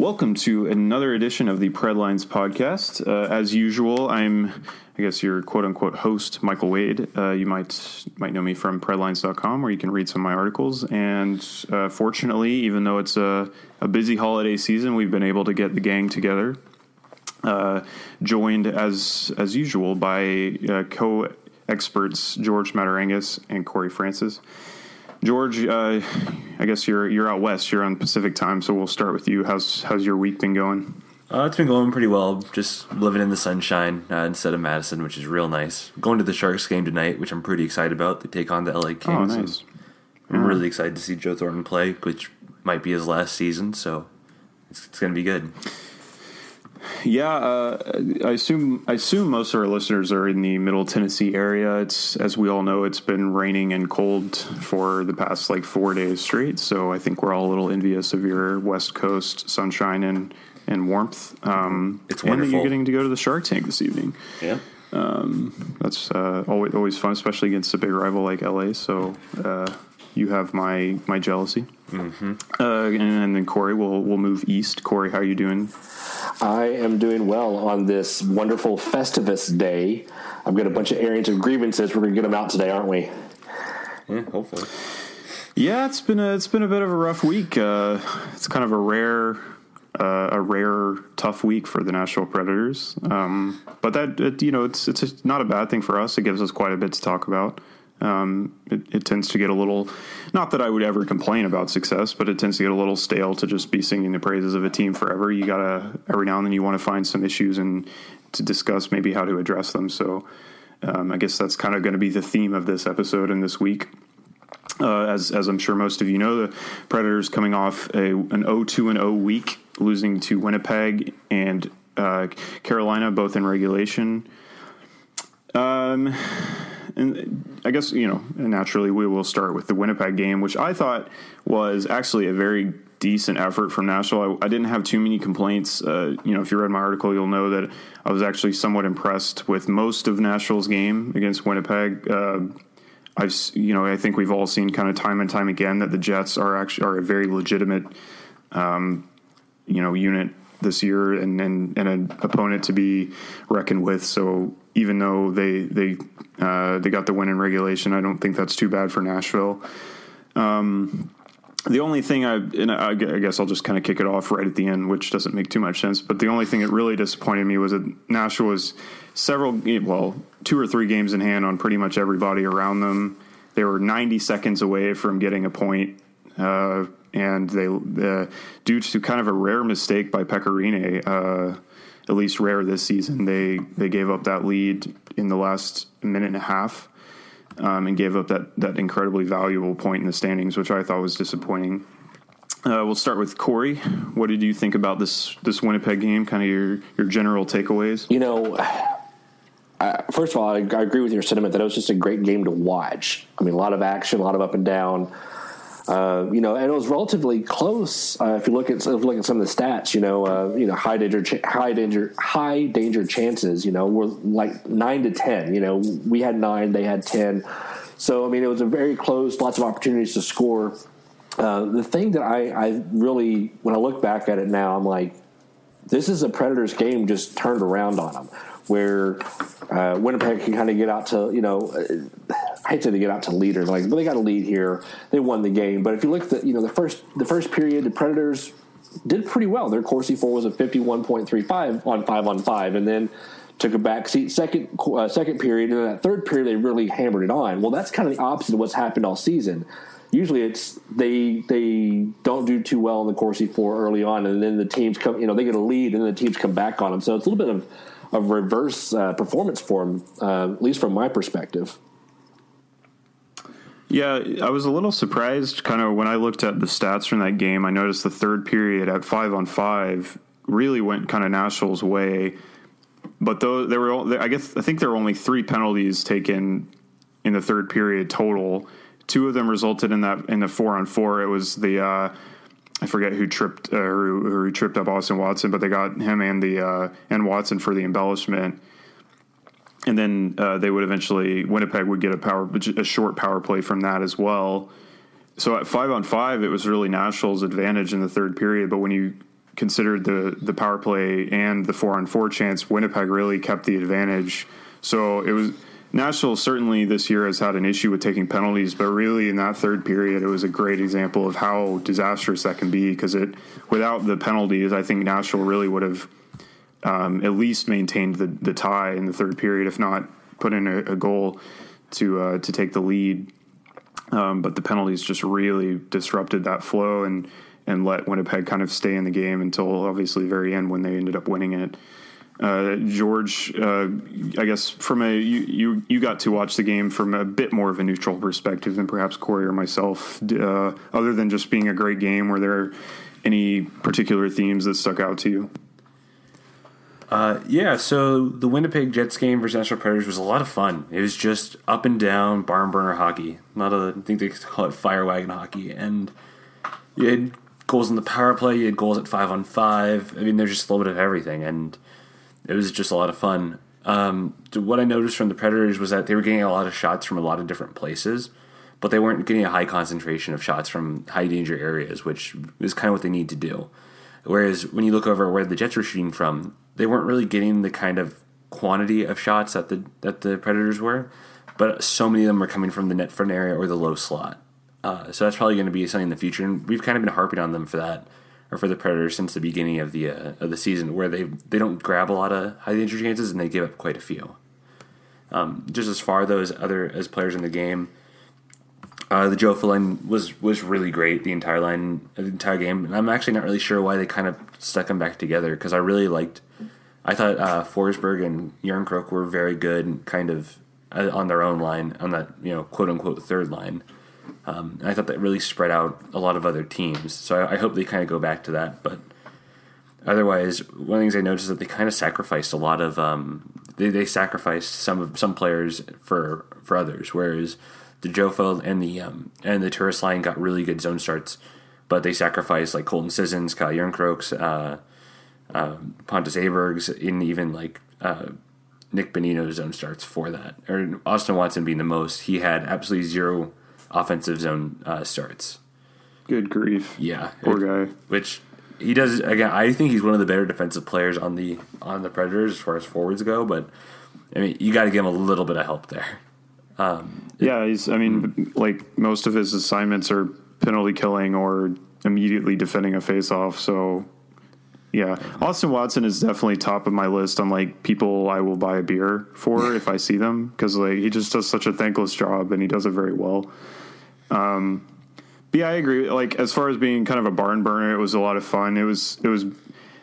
Welcome to another edition of the Predlines podcast. Uh, as usual, I'm, I guess, your quote unquote host, Michael Wade. Uh, you might might know me from Predlines.com, where you can read some of my articles. And uh, fortunately, even though it's a, a busy holiday season, we've been able to get the gang together. Uh, joined as as usual by uh, co experts George Matarangas and Corey Francis. George, uh, I guess you're you're out west. You're on Pacific time, so we'll start with you. How's how's your week been going? Uh, it's been going pretty well. Just living in the sunshine uh, instead of Madison, which is real nice. Going to the Sharks game tonight, which I'm pretty excited about. They take on the LA Kings. Oh, nice. I'm really excited to see Joe Thornton play, which might be his last season. So it's, it's going to be good. Yeah, uh, I assume I assume most of our listeners are in the Middle Tennessee area. It's as we all know, it's been raining and cold for the past like four days straight. So I think we're all a little envious of your West Coast sunshine and and warmth. Um, It's and that you're getting to go to the Shark Tank this evening. Yeah. That's uh, always always fun, especially against a big rival like LA. So uh, you have my my jealousy. Mm-hmm. Uh, and, and then Corey, we'll we'll move east. Corey, how are you doing? I am doing well on this wonderful Festivus day. I've got a bunch of areas of grievances. We're going to get them out today, aren't we? Yeah, hopefully. Yeah, it's been a it's been a bit of a rough week. Uh, it's kind of a rare uh, a rare tough week for the Nashville Predators. Um, but that it, you know it's it's not a bad thing for us. It gives us quite a bit to talk about. Um, it, it tends to get a little, not that I would ever complain about success, but it tends to get a little stale to just be singing the praises of a team forever. You gotta every now and then you want to find some issues and to discuss maybe how to address them. So um, I guess that's kind of going to be the theme of this episode and this week. Uh, as as I'm sure most of you know, the Predators coming off a an 0-2 and 0 week, losing to Winnipeg and uh, Carolina, both in regulation. Um, and I guess you know naturally we will start with the Winnipeg game, which I thought was actually a very decent effort from Nashville. I, I didn't have too many complaints. Uh, you know, if you read my article, you'll know that I was actually somewhat impressed with most of Nashville's game against Winnipeg. Uh, I've you know I think we've all seen kind of time and time again that the Jets are actually are a very legitimate um, you know unit this year and, and and an opponent to be reckoned with. So even though they they uh, they got the win in regulation, I don't think that's too bad for Nashville. Um, the only thing I, and I guess I'll just kind of kick it off right at the end, which doesn't make too much sense. But the only thing that really disappointed me was that Nashville was several, well, two or three games in hand on pretty much everybody around them. They were 90 seconds away from getting a point, uh, and they, uh, due to kind of a rare mistake by Pekka Rinne, uh, at least rare this season, they they gave up that lead in the last minute and a half um, and gave up that that incredibly valuable point in the standings, which I thought was disappointing. Uh, we'll start with Corey. What did you think about this this Winnipeg game? Kind of your your general takeaways. You know, first of all, I, I agree with your sentiment that it was just a great game to watch. I mean, a lot of action, a lot of up and down. Uh, you know, and it was relatively close. Uh, if you look at if you look at some of the stats, you know, uh, you know, high danger, ch- high danger, high danger chances. You know, were like nine to ten. You know, we had nine, they had ten. So I mean, it was a very close. Lots of opportunities to score. Uh, the thing that I, I really, when I look back at it now, I'm like, this is a Predators game just turned around on them, where uh, Winnipeg can kind of get out to you know. uh, I hate to say they get out to leaders, like, but they got a lead here. They won the game. But if you look at the, you know the first the first period, the Predators did pretty well. Their Corsi for was a fifty one point three five on five on five, and then took a back seat second uh, second period, and then that third period they really hammered it on. Well, that's kind of the opposite of what's happened all season. Usually, it's they they don't do too well in the Corsi for early on, and then the teams come, you know, they get a lead, and then the teams come back on them. So it's a little bit of of reverse uh, performance for them, uh, at least from my perspective. Yeah, I was a little surprised. Kind of when I looked at the stats from that game, I noticed the third period at five on five really went kind of Nashville's way. But though there were, I guess I think there were only three penalties taken in the third period total. Two of them resulted in that in the four on four. It was the uh, I forget who tripped uh, who, who tripped up Austin Watson, but they got him and the uh, and Watson for the embellishment. And then uh, they would eventually Winnipeg would get a power a short power play from that as well. So at five on five, it was really Nashville's advantage in the third period. But when you considered the the power play and the four on four chance, Winnipeg really kept the advantage. So it was Nashville certainly this year has had an issue with taking penalties, but really in that third period, it was a great example of how disastrous that can be. Because it without the penalties, I think Nashville really would have um, at least maintained the the tie in the third period, if not put in a, a goal to uh, to take the lead. Um, but the penalties just really disrupted that flow and and let Winnipeg kind of stay in the game until obviously the very end when they ended up winning it. Uh, George, uh, I guess from a you, you, you got to watch the game from a bit more of a neutral perspective than perhaps Corey or myself. Uh, other than just being a great game, were there any particular themes that stuck out to you? Uh, yeah, so the Winnipeg Jets game versus Nashville Predators was a lot of fun. It was just up and down barn burner hockey. Not a, I think they call it fire wagon hockey. And you had goals in the power play, you had goals at five on five. I mean, there's just a little bit of everything, and it was just a lot of fun. Um, what I noticed from the Predators was that they were getting a lot of shots from a lot of different places, but they weren't getting a high concentration of shots from high danger areas, which is kind of what they need to do. Whereas when you look over where the Jets were shooting from, they weren't really getting the kind of quantity of shots that the that the Predators were, but so many of them were coming from the net front area or the low slot. Uh, so that's probably going to be something in the future, and we've kind of been harping on them for that, or for the Predators since the beginning of the uh, of the season, where they they don't grab a lot of high danger chances and they give up quite a few. Um, just as far though as other as players in the game, uh, the Joe line was was really great the entire line the entire game, and I'm actually not really sure why they kind of stuck them back together because I really liked. I thought uh, Forsberg and Järnkrok were very good, kind of uh, on their own line on that you know quote unquote third line. Um, and I thought that really spread out a lot of other teams. So I, I hope they kind of go back to that. But otherwise, one of the things I noticed is that they kind of sacrificed a lot of um, they, they sacrificed some of some players for for others, whereas the Jofa and the um, and the Turris line got really good zone starts, but they sacrificed like Colton Sissons, Kyle Järnkrok's, uh, uh, Pontus Aberg's, and even like uh, Nick Bonino's zone starts for that. Or Austin Watson being the most, he had absolutely zero offensive zone uh, starts. Good grief! Yeah, poor it, guy. Which he does again. I think he's one of the better defensive players on the on the Predators as far as forwards go. But I mean, you got to give him a little bit of help there. Um, yeah, he's. I mean, like most of his assignments are penalty killing or immediately defending a face-off. So, yeah, Austin Watson is definitely top of my list on like people I will buy a beer for if I see them because like he just does such a thankless job and he does it very well. Um, but yeah, I agree. Like as far as being kind of a barn burner, it was a lot of fun. It was it was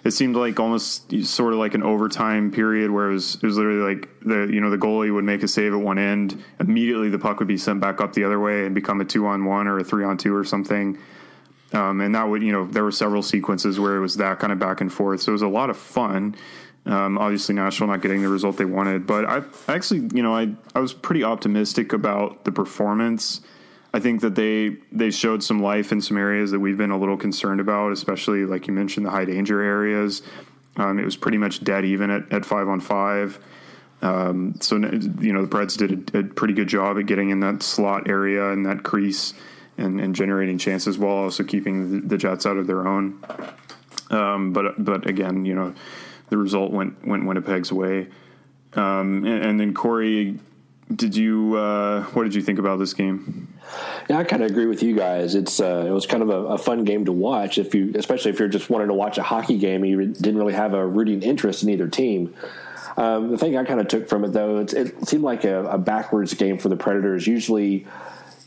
it seemed like almost sort of like an overtime period where it was it was literally like the you know the goalie would make a save at one end, immediately the puck would be sent back up the other way and become a two on one or a three on two or something. Um, and that would you know there were several sequences where it was that kind of back and forth. So it was a lot of fun. Um, obviously, Nashville not getting the result they wanted, but I, I actually you know I I was pretty optimistic about the performance. I think that they they showed some life in some areas that we've been a little concerned about, especially like you mentioned the high danger areas. Um, it was pretty much dead even at, at five on five. Um, so you know the Preds did a, a, pretty good job at getting in that slot area and that crease and, and generating chances while also keeping the, the Jets out of their own. Um, but but again, you know the result went went Winnipeg's way. Um, and, and, then Corey, did you uh, what did you think about this game? Yeah, I kind of agree with you guys. It's uh, it was kind of a, a, fun game to watch if you, especially if you're just wanting to watch a hockey game and you didn't really have a rooting interest in either team. Um, the thing I kind of took from it though, it seemed like a, a, backwards game for the Predators. Usually,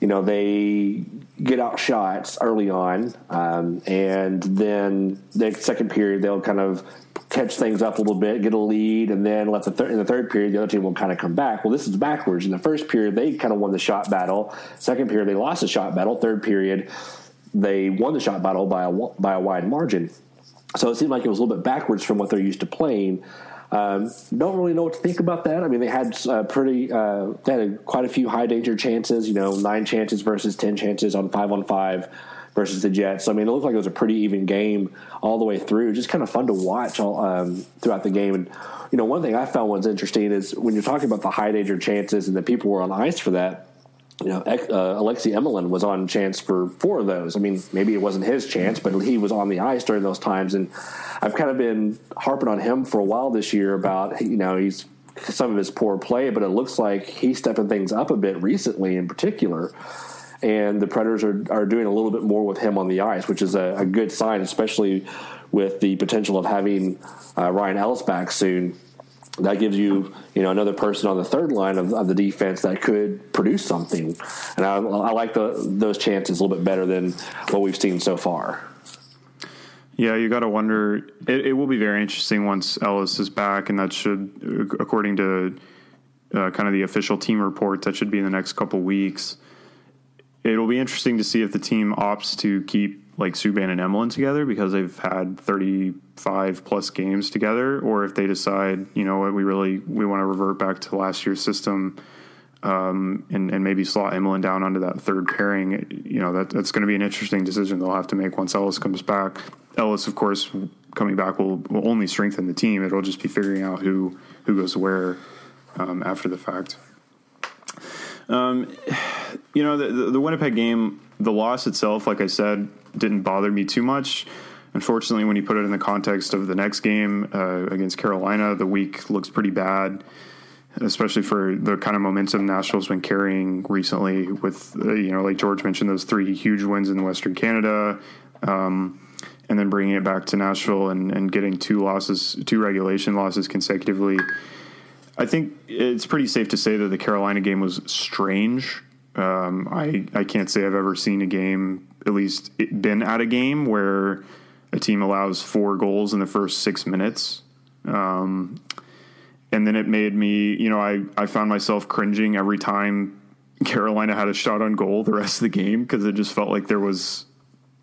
you know, they get out shots early on, um, and then the second period they'll kind of catch things up a little bit, get a lead, and then let the thir- in the third period the other team will kind of come back. Well, this is backwards. In the first period, they kind of won the shot battle. Second period, they lost the shot battle. Third period, they won the shot battle by a by a wide margin. So it seemed like it was a little bit backwards from what they're used to playing. Um, don't really know what to think about that. I mean, they had uh, pretty, uh, they had quite a few high danger chances. You know, nine chances versus ten chances on five on five versus the Jets. So, I mean, it looked like it was a pretty even game all the way through. Just kind of fun to watch all, um, throughout the game. And you know, one thing I found was interesting is when you're talking about the high danger chances and the people were on ice for that. You know, uh, Alexei Emelin was on chance for four of those. I mean, maybe it wasn't his chance, but he was on the ice during those times. And I've kind of been harping on him for a while this year about, you know, he's some of his poor play, but it looks like he's stepping things up a bit recently in particular. And the Predators are, are doing a little bit more with him on the ice, which is a, a good sign, especially with the potential of having uh, Ryan Ellis back soon that gives you you know another person on the third line of, of the defense that could produce something, and I, I like the, those chances a little bit better than what we've seen so far. Yeah, you got to wonder. It, it, will be very interesting once Ellis is back, and that should, according to uh, kind of the official team reports, that should be in the next couple weeks. It'll be interesting to see if the team opts to keep like Subban and Emelin together because they've had 35 plus games together, or if they decide, you know what, we really we want to revert back to last year's system um, and, and maybe slot Emelin down onto that third pairing. You know that that's going to be an interesting decision they'll have to make once Ellis comes back. Ellis, of course, coming back will, will only strengthen the team. It'll just be figuring out who who goes where um, after the fact. Um, you know, the, the Winnipeg game, the loss itself, like I said, didn't bother me too much. Unfortunately, when you put it in the context of the next game uh, against Carolina, the week looks pretty bad, especially for the kind of momentum Nashville's been carrying recently. With uh, you know, like George mentioned, those three huge wins in Western Canada, um, and then bringing it back to Nashville and, and getting two losses, two regulation losses consecutively. I think it's pretty safe to say that the Carolina game was strange. Um, I I can't say I've ever seen a game at least been at a game where a team allows four goals in the first six minutes. Um, and then it made me, you know, I, I found myself cringing every time Carolina had a shot on goal the rest of the game because it just felt like there was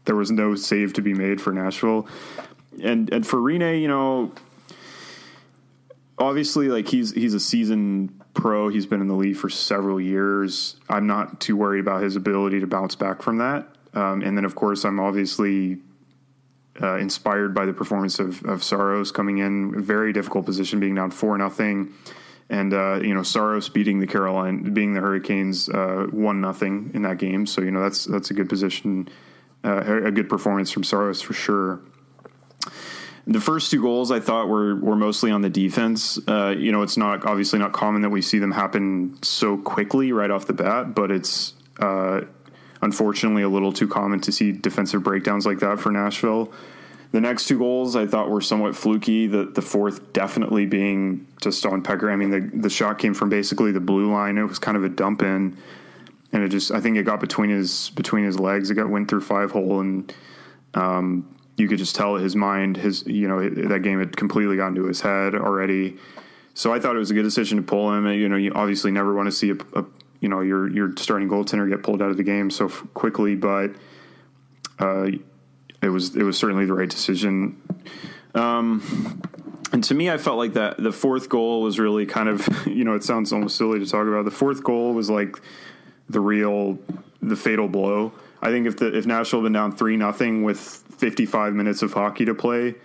there was no save to be made for Nashville. And and for Rinne, you know, obviously like he's he's a seasoned pro. He's been in the league for several years. I'm not too worried about his ability to bounce back from that. Um, and then, of course, I'm obviously uh, inspired by the performance of, of Saros coming in very difficult position, being down four nothing, and uh, you know Saros beating the Carolina, being the Hurricanes uh, one nothing in that game. So you know that's that's a good position, uh, a good performance from Saros for sure. The first two goals I thought were were mostly on the defense. Uh, you know, it's not obviously not common that we see them happen so quickly right off the bat, but it's uh, unfortunately a little too common to see defensive breakdowns like that for Nashville. The next two goals I thought were somewhat fluky. The the fourth definitely being just on Pekka. I mean, the the shot came from basically the blue line. It was kind of a dump in, and it just I think it got between his between his legs. It got went through five hole, and um, you could just tell his mind, his you know that game had completely gotten to his head already. So I thought it was a good decision to pull him. You know, you obviously never want to see a, a you know your your starting goaltender get pulled out of the game so quickly, but uh, it was it was certainly the right decision. Um, and to me, I felt like that the fourth goal was really kind of you know it sounds almost silly to talk about. The fourth goal was like the real the fatal blow. I think if the if Nashville had been down three nothing with 55 minutes of hockey to play,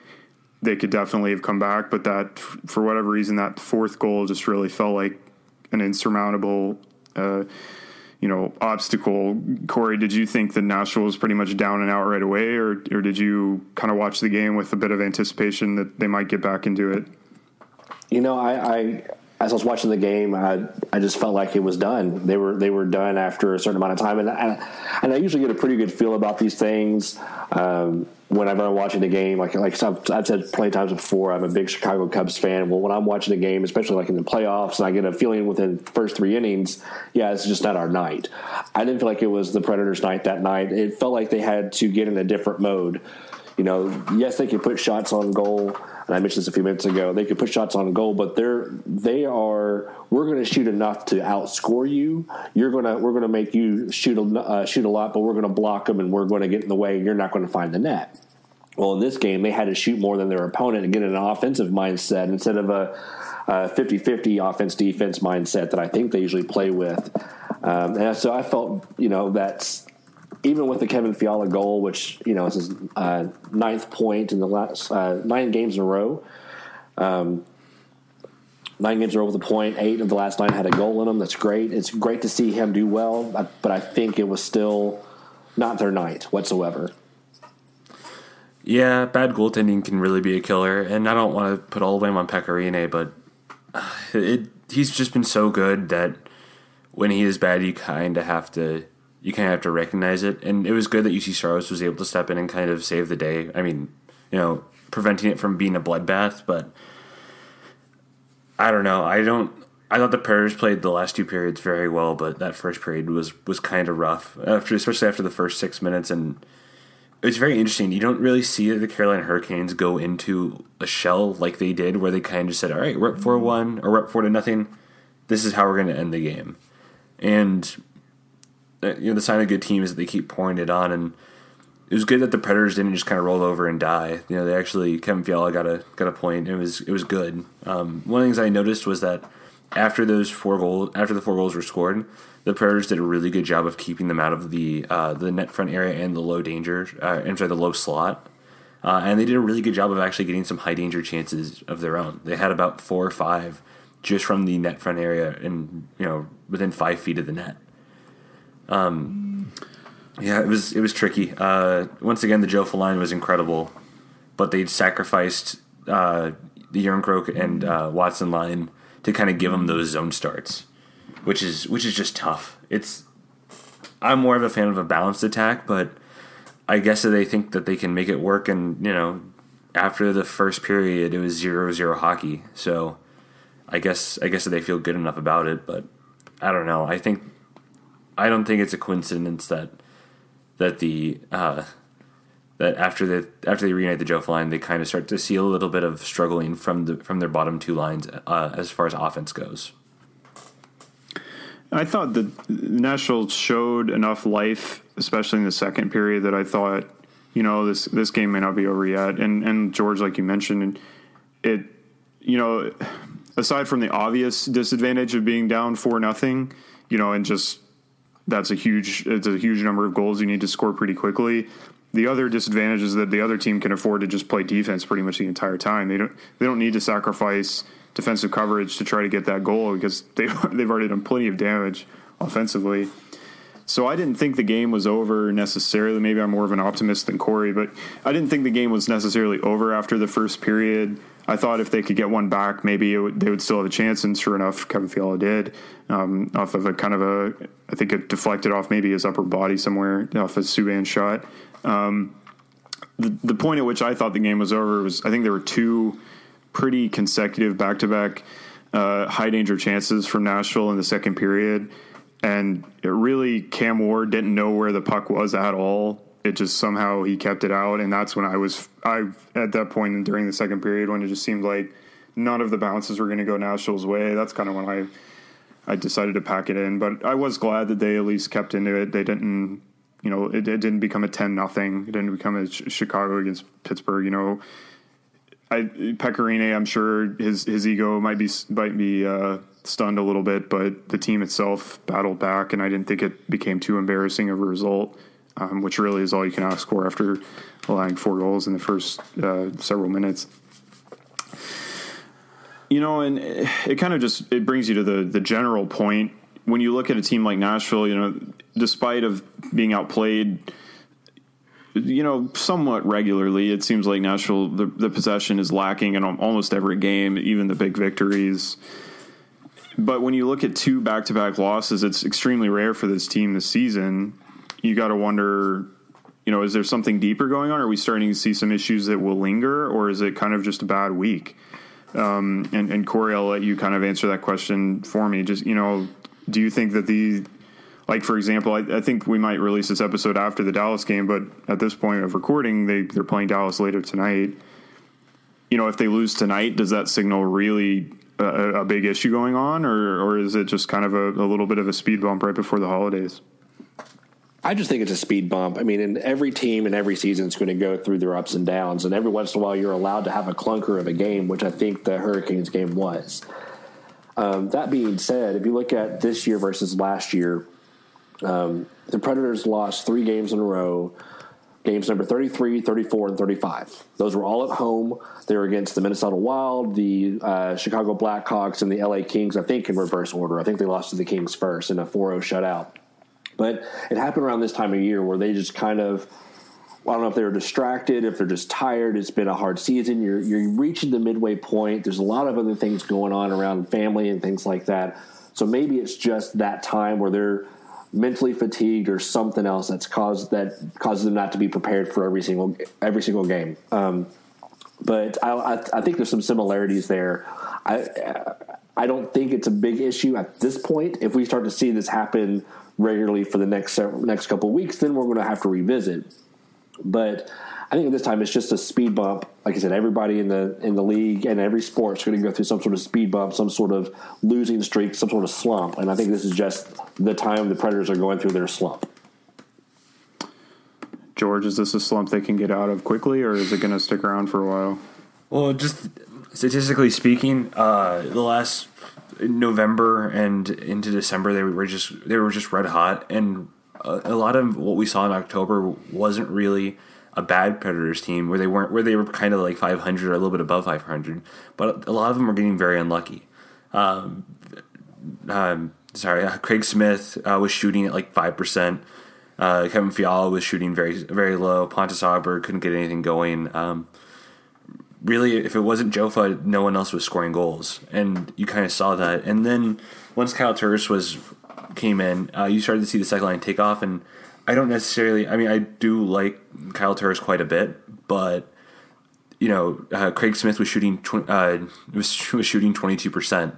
they could definitely have come back. But that for whatever reason, that fourth goal just really felt like an insurmountable uh, you know, obstacle. Corey, did you think that Nashville was pretty much down and out right away, or or did you kind of watch the game with a bit of anticipation that they might get back into it? You know, I, I as I was watching the game, I, I just felt like it was done. They were they were done after a certain amount of time, and I, and I usually get a pretty good feel about these things. Um, whenever I'm watching the game, like like I've, I've said plenty of times before, I'm a big Chicago Cubs fan. Well, when I'm watching a game, especially like in the playoffs, and I get a feeling within the first three innings, yeah, it's just not our night. I didn't feel like it was the Predators' night that night. It felt like they had to get in a different mode. You know, yes, they can put shots on goal and I mentioned this a few minutes ago. They could put shots on goal, but they're they are. We're going to shoot enough to outscore you. You're gonna we're going to make you shoot a uh, shoot a lot, but we're going to block them and we're going to get in the way. and You're not going to find the net. Well, in this game, they had to shoot more than their opponent and get an offensive mindset instead of a, a 50-50 offense defense mindset that I think they usually play with. Um, and so I felt, you know, that's even with the Kevin Fiala goal, which you know is his uh, ninth point in the last uh, nine games in a row, um, Nine games are over the point. Eight of the last nine had a goal in them. That's great. It's great to see him do well, but I think it was still not their night whatsoever. Yeah, bad goaltending can really be a killer, and I don't want to put all the blame on Pekka Rinne, but it, he's just been so good that when he is bad, you kind of have to you kind of have to recognize it. And it was good that Juuse Saros was able to step in and kind of save the day. I mean, you know, preventing it from being a bloodbath, but I don't know. I don't. I thought the Predators played the last two periods very well, but that first period was was kind of rough after, especially after the first six minutes. And it's very interesting. You don't really see the Carolina Hurricanes go into a shell like they did, where they kind of just said, "All right, we're up four one or we're up four to nothing. This is how we're going to end the game." And you know, the sign of a good team is that they keep pouring it on and it was good that the Predators didn't just kind of roll over and die. You know, they actually Kevin Fiala got a got a point. It was it was good. Um, one of the things I noticed was that after those four goals, after the four goals were scored, the Predators did a really good job of keeping them out of the uh, the net front area and the low danger, uh, I'm sorry, the low slot. Uh, and they did a really good job of actually getting some high danger chances of their own. They had about four or five just from the net front area and you know within five feet of the net. Um, yeah, it was it was tricky. Uh, once again, the Jofa line was incredible, but they'd sacrificed uh, the Järnkrok and uh, Watson line to kind of give them those zone starts, which is which is just tough. It's I'm more of a fan of a balanced attack, but I guess they think that they can make it work. And you know, after the first period, it was zero zero hockey. So I guess I guess they feel good enough about it, but I don't know. I think I don't think it's a coincidence that that the uh, that after the after they reunite the Joe line, they kind of start to see a little bit of struggling from the from their bottom two lines uh, as far as offense goes. I thought the Nashville showed enough life, especially in the second period, that I thought, you know, this this game may not be over yet. And and George, like you mentioned, it, you know, aside from the obvious disadvantage of being down four nothing, you know, and just that's a huge it's a huge number of goals you need to score pretty quickly. The other disadvantage is that the other team can afford to just play defense pretty much the entire time. They don't they don't need to sacrifice defensive coverage to try to get that goal because they they've already done plenty of damage offensively. So I didn't think the game was over necessarily. Maybe I'm more of an optimist than Corey, but I didn't think the game was necessarily over after the first period. I thought if they could get one back, maybe would, they would still have a chance. And sure enough, Kevin Fiala did um, off of a kind of a, I think it deflected off maybe his upper body somewhere off a Subban shot. Um, the, the point at which I thought the game was over was I think there were two pretty consecutive back to back high danger chances from Nashville in the second period. And it really, Cam Ward didn't know where the puck was at all it just somehow he kept it out, and that's when I was I at that point during the second period when it just seemed like none of the bounces were going to go Nashville's way. That's kind of when I I decided to pack it in, but I was glad that they at least kept into it. They didn't, you know, it, it didn't become a ten nothing. It didn't become a Chicago against Pittsburgh. You know, I Pekka Rinne, I'm sure his his ego might be might be uh, stunned a little bit, but the team itself battled back, and I didn't think it became too embarrassing of a result um, which really is all you can ask for after allowing four goals in the first uh, several minutes. You know, and it, it kind of just it brings you to the the general point when you look at a team like Nashville. You know, despite of being outplayed you know, somewhat regularly. It seems like Nashville, the, the, possession is lacking in almost every game, even the big victories. But when you look at two back to back losses, it's extremely rare for this team this season you got to wonder, you know, is there something deeper going on? Are we starting to see some issues that will linger, or is it kind of just a bad week? Um, and, and Corey, I'll let you kind of answer that question for me. Just you know, do you think that the like for example, I, I, think we might release this episode after the Dallas game, but at this point of recording, they they're playing Dallas later tonight. You know, if they lose tonight, does that signal really a, a big issue going on, or or is it just kind of a, a little bit of a speed bump right before the holidays? I just think it's a speed bump. I mean, in every team and every season is going to go through their ups and downs, and every once in a while you're allowed to have a clunker of a game, which I think the Hurricanes game was. Um, that being said, if you look at this year versus last year, um, the Predators lost three games in a row games number 33, 34, and 35. Those were all at home. They were against the Minnesota Wild, the uh, Chicago Blackhawks, and the LA Kings, I think in reverse order. I think they lost to the Kings first in a 4 0 shutout. But it happened around this time of year where they just kind of. I don't know if they're distracted, if they're just tired. It's been a hard season. You're you're reaching the midway point. There's a lot of other things going on around family and things like that. So maybe it's just that time where they're mentally fatigued or something else that's caused that causes them not to be prepared for every single every single game. Um, but I, I, I, think there's some similarities there. I I don't think it's a big issue at this point. If we start to see this happen regularly for the next next couple of weeks, then we're going to have to revisit. But I think at this time it's just a speed bump. Like I said, everybody in the in the league and every sport is going to go through some sort of speed bump, some sort of losing streak, some sort of slump. And I think this is just the time the Predators are going through their slump. George, is this a slump they can get out of quickly, or is it going to stick around for a while? Well, just statistically speaking, uh, the last November and into December they were just they were just red hot, and a, a lot of what we saw in October wasn't really a bad Predators team where they weren't where they were kind of like 500 or a little bit above 500, but a lot of them were getting very unlucky. Um, um, sorry, uh, Craig Smith uh, was shooting at like five percent. Uh, Kevin Fiala was shooting very very low. Pontus Aberg couldn't get anything going. Um, really, if it wasn't Jofa, no one else was scoring goals, and you kind of saw that. And then once Kyle Turris was came in, uh, you started to see the second line take off, and I don't necessarily. I mean, I do like Kyle Turris quite a bit, but you know, uh, Craig Smith was shooting tw- uh, was, was shooting twenty two percent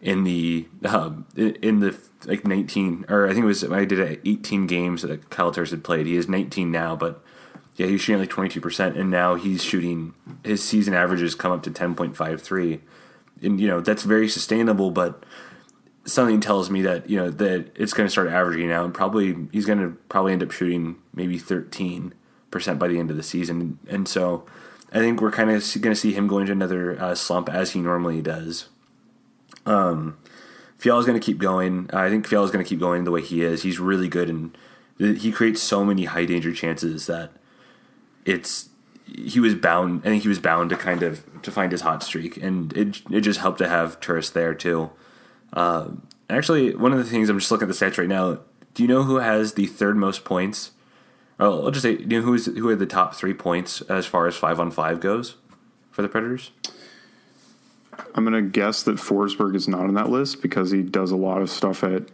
in the um, in the like nineteen or I think it was I did it eighteen games that Kyle Turris had played. He is nineteen now, but yeah, he's shooting like twenty two percent, and now he's shooting his season averages come up to ten point five three, and you know that's very sustainable, but something tells me that you know that it's going to start averaging out, and probably he's going to probably end up shooting maybe thirteen percent by the end of the season, and so I think we're kind of going to see him go into another uh, slump as he normally does. Um, Fiala's going to keep going. I think Fiala's going to keep going the way he is. He's really good, and he creates so many high danger chances that it's he was bound. I think he was bound to kind of to find his hot streak, and it it just helped to have Turris there too. Uh, actually, one of the things I'm just looking at the stats right now. Do you know who has the third most points? Oh, I'll just say, do you know who's who are the top three points as far as five on five goes for the Predators? I'm gonna guess that Forsberg is not on that list because he does a lot of stuff at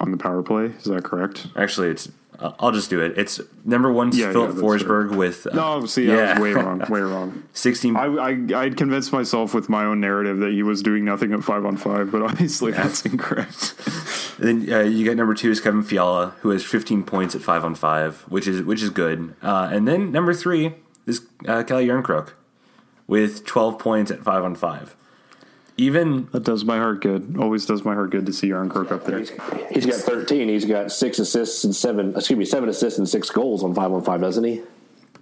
on the power play. Is that correct? Actually, it's I'll just do it. It's number one, yeah, Philip yeah, Forsberg fair. with. Uh, no, see, yeah. I was way wrong. Way wrong. Sixteen. I, I I'd convinced myself with my own narrative that he was doing nothing at five on five, but obviously yeah. that's incorrect. then uh, you get number two is Kevin Fiala, who has 15 points at five on five, which is which is good. Uh, and then number three is uh, Calle Jarnkrok with 12 points at five on five even that does my heart good. Always does my heart good to see Jarnkrok up there. He's, he's got thirteen. He's got six assists and seven. Excuse me, seven assists and six goals on five on five, doesn't he?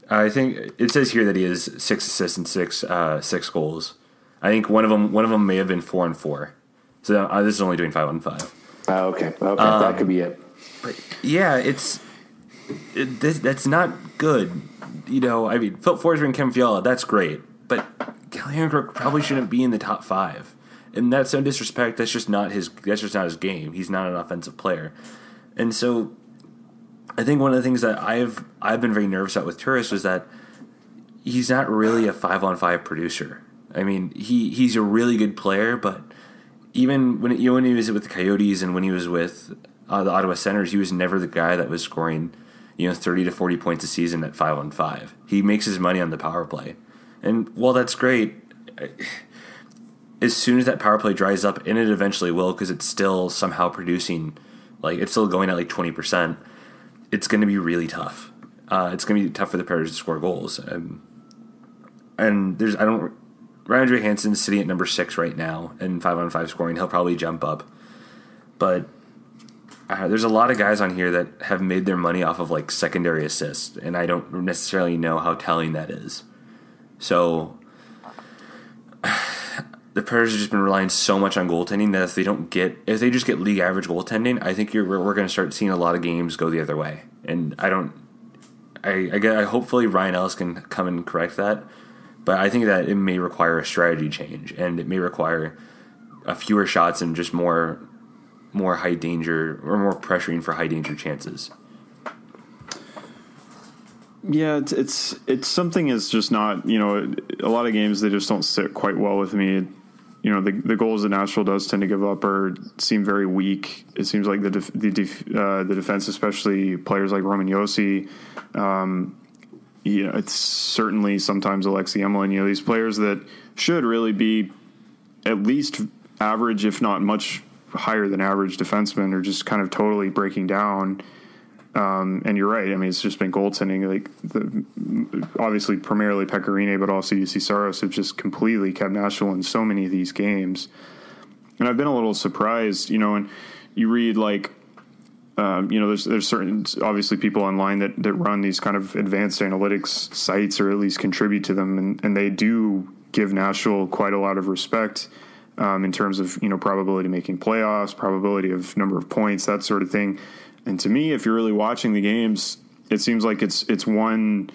I think it says here that he has six assists and six uh, six goals. I think one of them one of them may have been four and four. So uh, this is only doing five on five. Oh, okay, okay, um, that could be it. But yeah, it's it, this, that's not good. You know, I mean, Phil Forsberg and Kim Fiala, that's great, but Calle probably shouldn't be in the top five. And that's no disrespect. That's just not his. That's just not his game. He's not an offensive player. And so, I think one of the things that I've I've been very nervous about with Turris was that he's not really a five on five producer. I mean, he he's a really good player, but even when you know, when he was with the Coyotes and when he was with uh, the Ottawa Senators, he was never the guy that was scoring you know thirty to forty points a season at five on five. He makes his money on the power play. And while that's great, as soon as that power play dries up, and it eventually will, because it's still somehow producing, like it's still going at like twenty percent. It's going to be really tough. Uh, it's going to be tough for the Predators to score goals. Um, and there's I don't Ryan Johansen's sitting at number six right now in five on five scoring. He'll probably jump up, but uh, there's a lot of guys on here that have made their money off of like secondary assists, and I don't necessarily know how telling that is. So the Predators have just been relying so much on goaltending that if they don't get, if they just get league average goaltending, I think we're going to start seeing a lot of games go the other way. And I don't, I, I get. I hopefully Ryan Ellis can come and correct that. But I think that it may require a strategy change, and it may require a fewer shots and just more more high danger or more pressuring for high danger chances. Yeah, it's it's it's something is just not you know a lot of games they just don't sit quite well with me. You know the the goals that Nashville does tend to give up are seem very weak. It seems like the def, the def, uh, the defense, especially players like Roman Josi, um, you know, it's certainly sometimes Alexei Emelin. You know, these players that should really be at least average, if not much higher than average defensemen, are just kind of totally breaking down. Um, and you're right. I mean, it's just been goaltending. Like, the, obviously, primarily Pekka Rinne, but also Juuse Saros have just completely kept Nashville in so many of these games. And I've been a little surprised, you know, and you read like, um, you know, there's there's certain obviously people online that, that run these kind of advanced analytics sites or at least contribute to them, and, and they do give Nashville quite a lot of respect um, in terms of you know probability of making playoffs, probability of number of points, that sort of thing. And to me, if you're really watching the games, it seems like it's it's one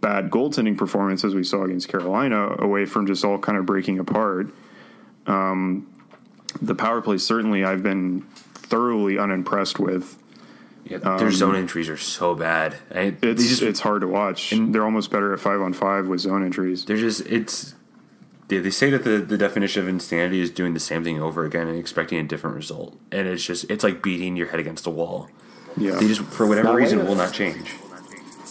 bad goaltending performance as we saw against Carolina away from just all kind of breaking apart. Um, the power play certainly I've been thoroughly unimpressed with. Yeah, their um, zone entries are so bad. I, it's just, it's hard to watch. And they're almost better at five on five with zone entries. They're just it's they, they say that the, the definition of insanity is doing the same thing over again and expecting a different result, and it's just it's like beating your head against a wall. Yeah, they just for whatever now, reason will not change.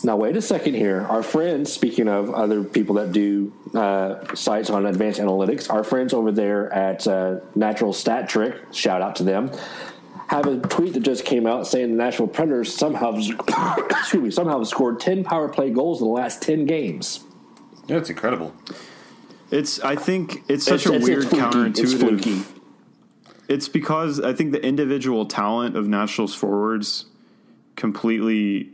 Now wait a second here. Our friends, speaking of other people that do uh, sites on advanced analytics, our friends over there at uh, Natural Stat Trick, shout out to them have a tweet that just came out saying the Nashville Predators somehow excuse me somehow have scored ten power play goals in the last ten games. Yeah, it's incredible. It's I think it's such it's, a it's, weird it's counterintuitive. It's, it's because I think the individual talent of Nashville's forwards completely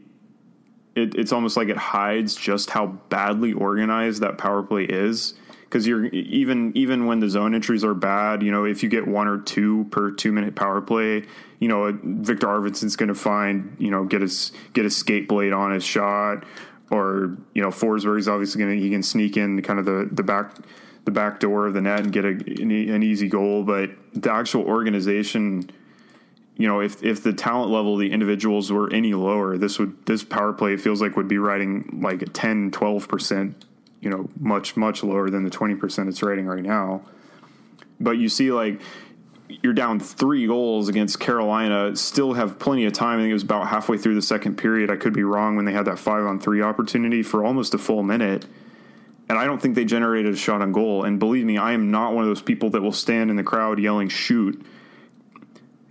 it, it's almost like it hides just how badly organized that power play is because you're even even when the zone entries are bad, you know, if you get one or two per two minute power play, you know, Viktor Arvidsson's going to find, you know, get his get a skate blade on his shot, or you know, Forsberg's obviously going to he can sneak in kind of the the back the back door of the net and get a, an easy goal, but the actual organization. You know, if if the talent level of the individuals were any lower, this would this power play feels like would be riding like a 10, 12 percent you know much much lower than the 20% it's rating right now but you see like you're down three goals against Carolina, still have plenty of time. I think it was about halfway through the second period. I could be wrong when they had that five on three opportunity for almost a full minute. And I don't think they generated a shot on goal. And believe me, I am not one of those people that will stand in the crowd yelling, shoot.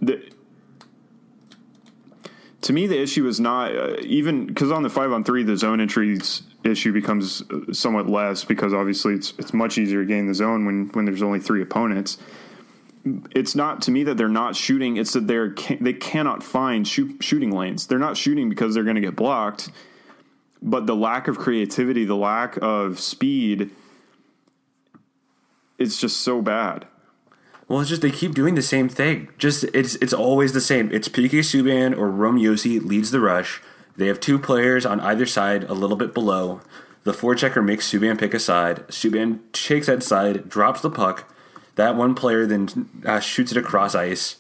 The, to me, the issue is not uh, even because on the five on three, the zone entries issue becomes somewhat less because obviously it's it's much easier to gain the zone when when there's only three opponents. It's not to me that they're not shooting; it's that they're they cannot find shoot, shooting lanes. They're not shooting because they're going to get blocked, but the lack of creativity, the lack of speed, it's just so bad. Well, it's just they keep doing the same thing. Just it's it's always the same. It's PK Subban or Roman Josi leads the rush they have two players on either side, a little bit below. The forechecker makes Subban pick a side. Subban takes that side, drops the puck. That one player then uh, shoots it across ice.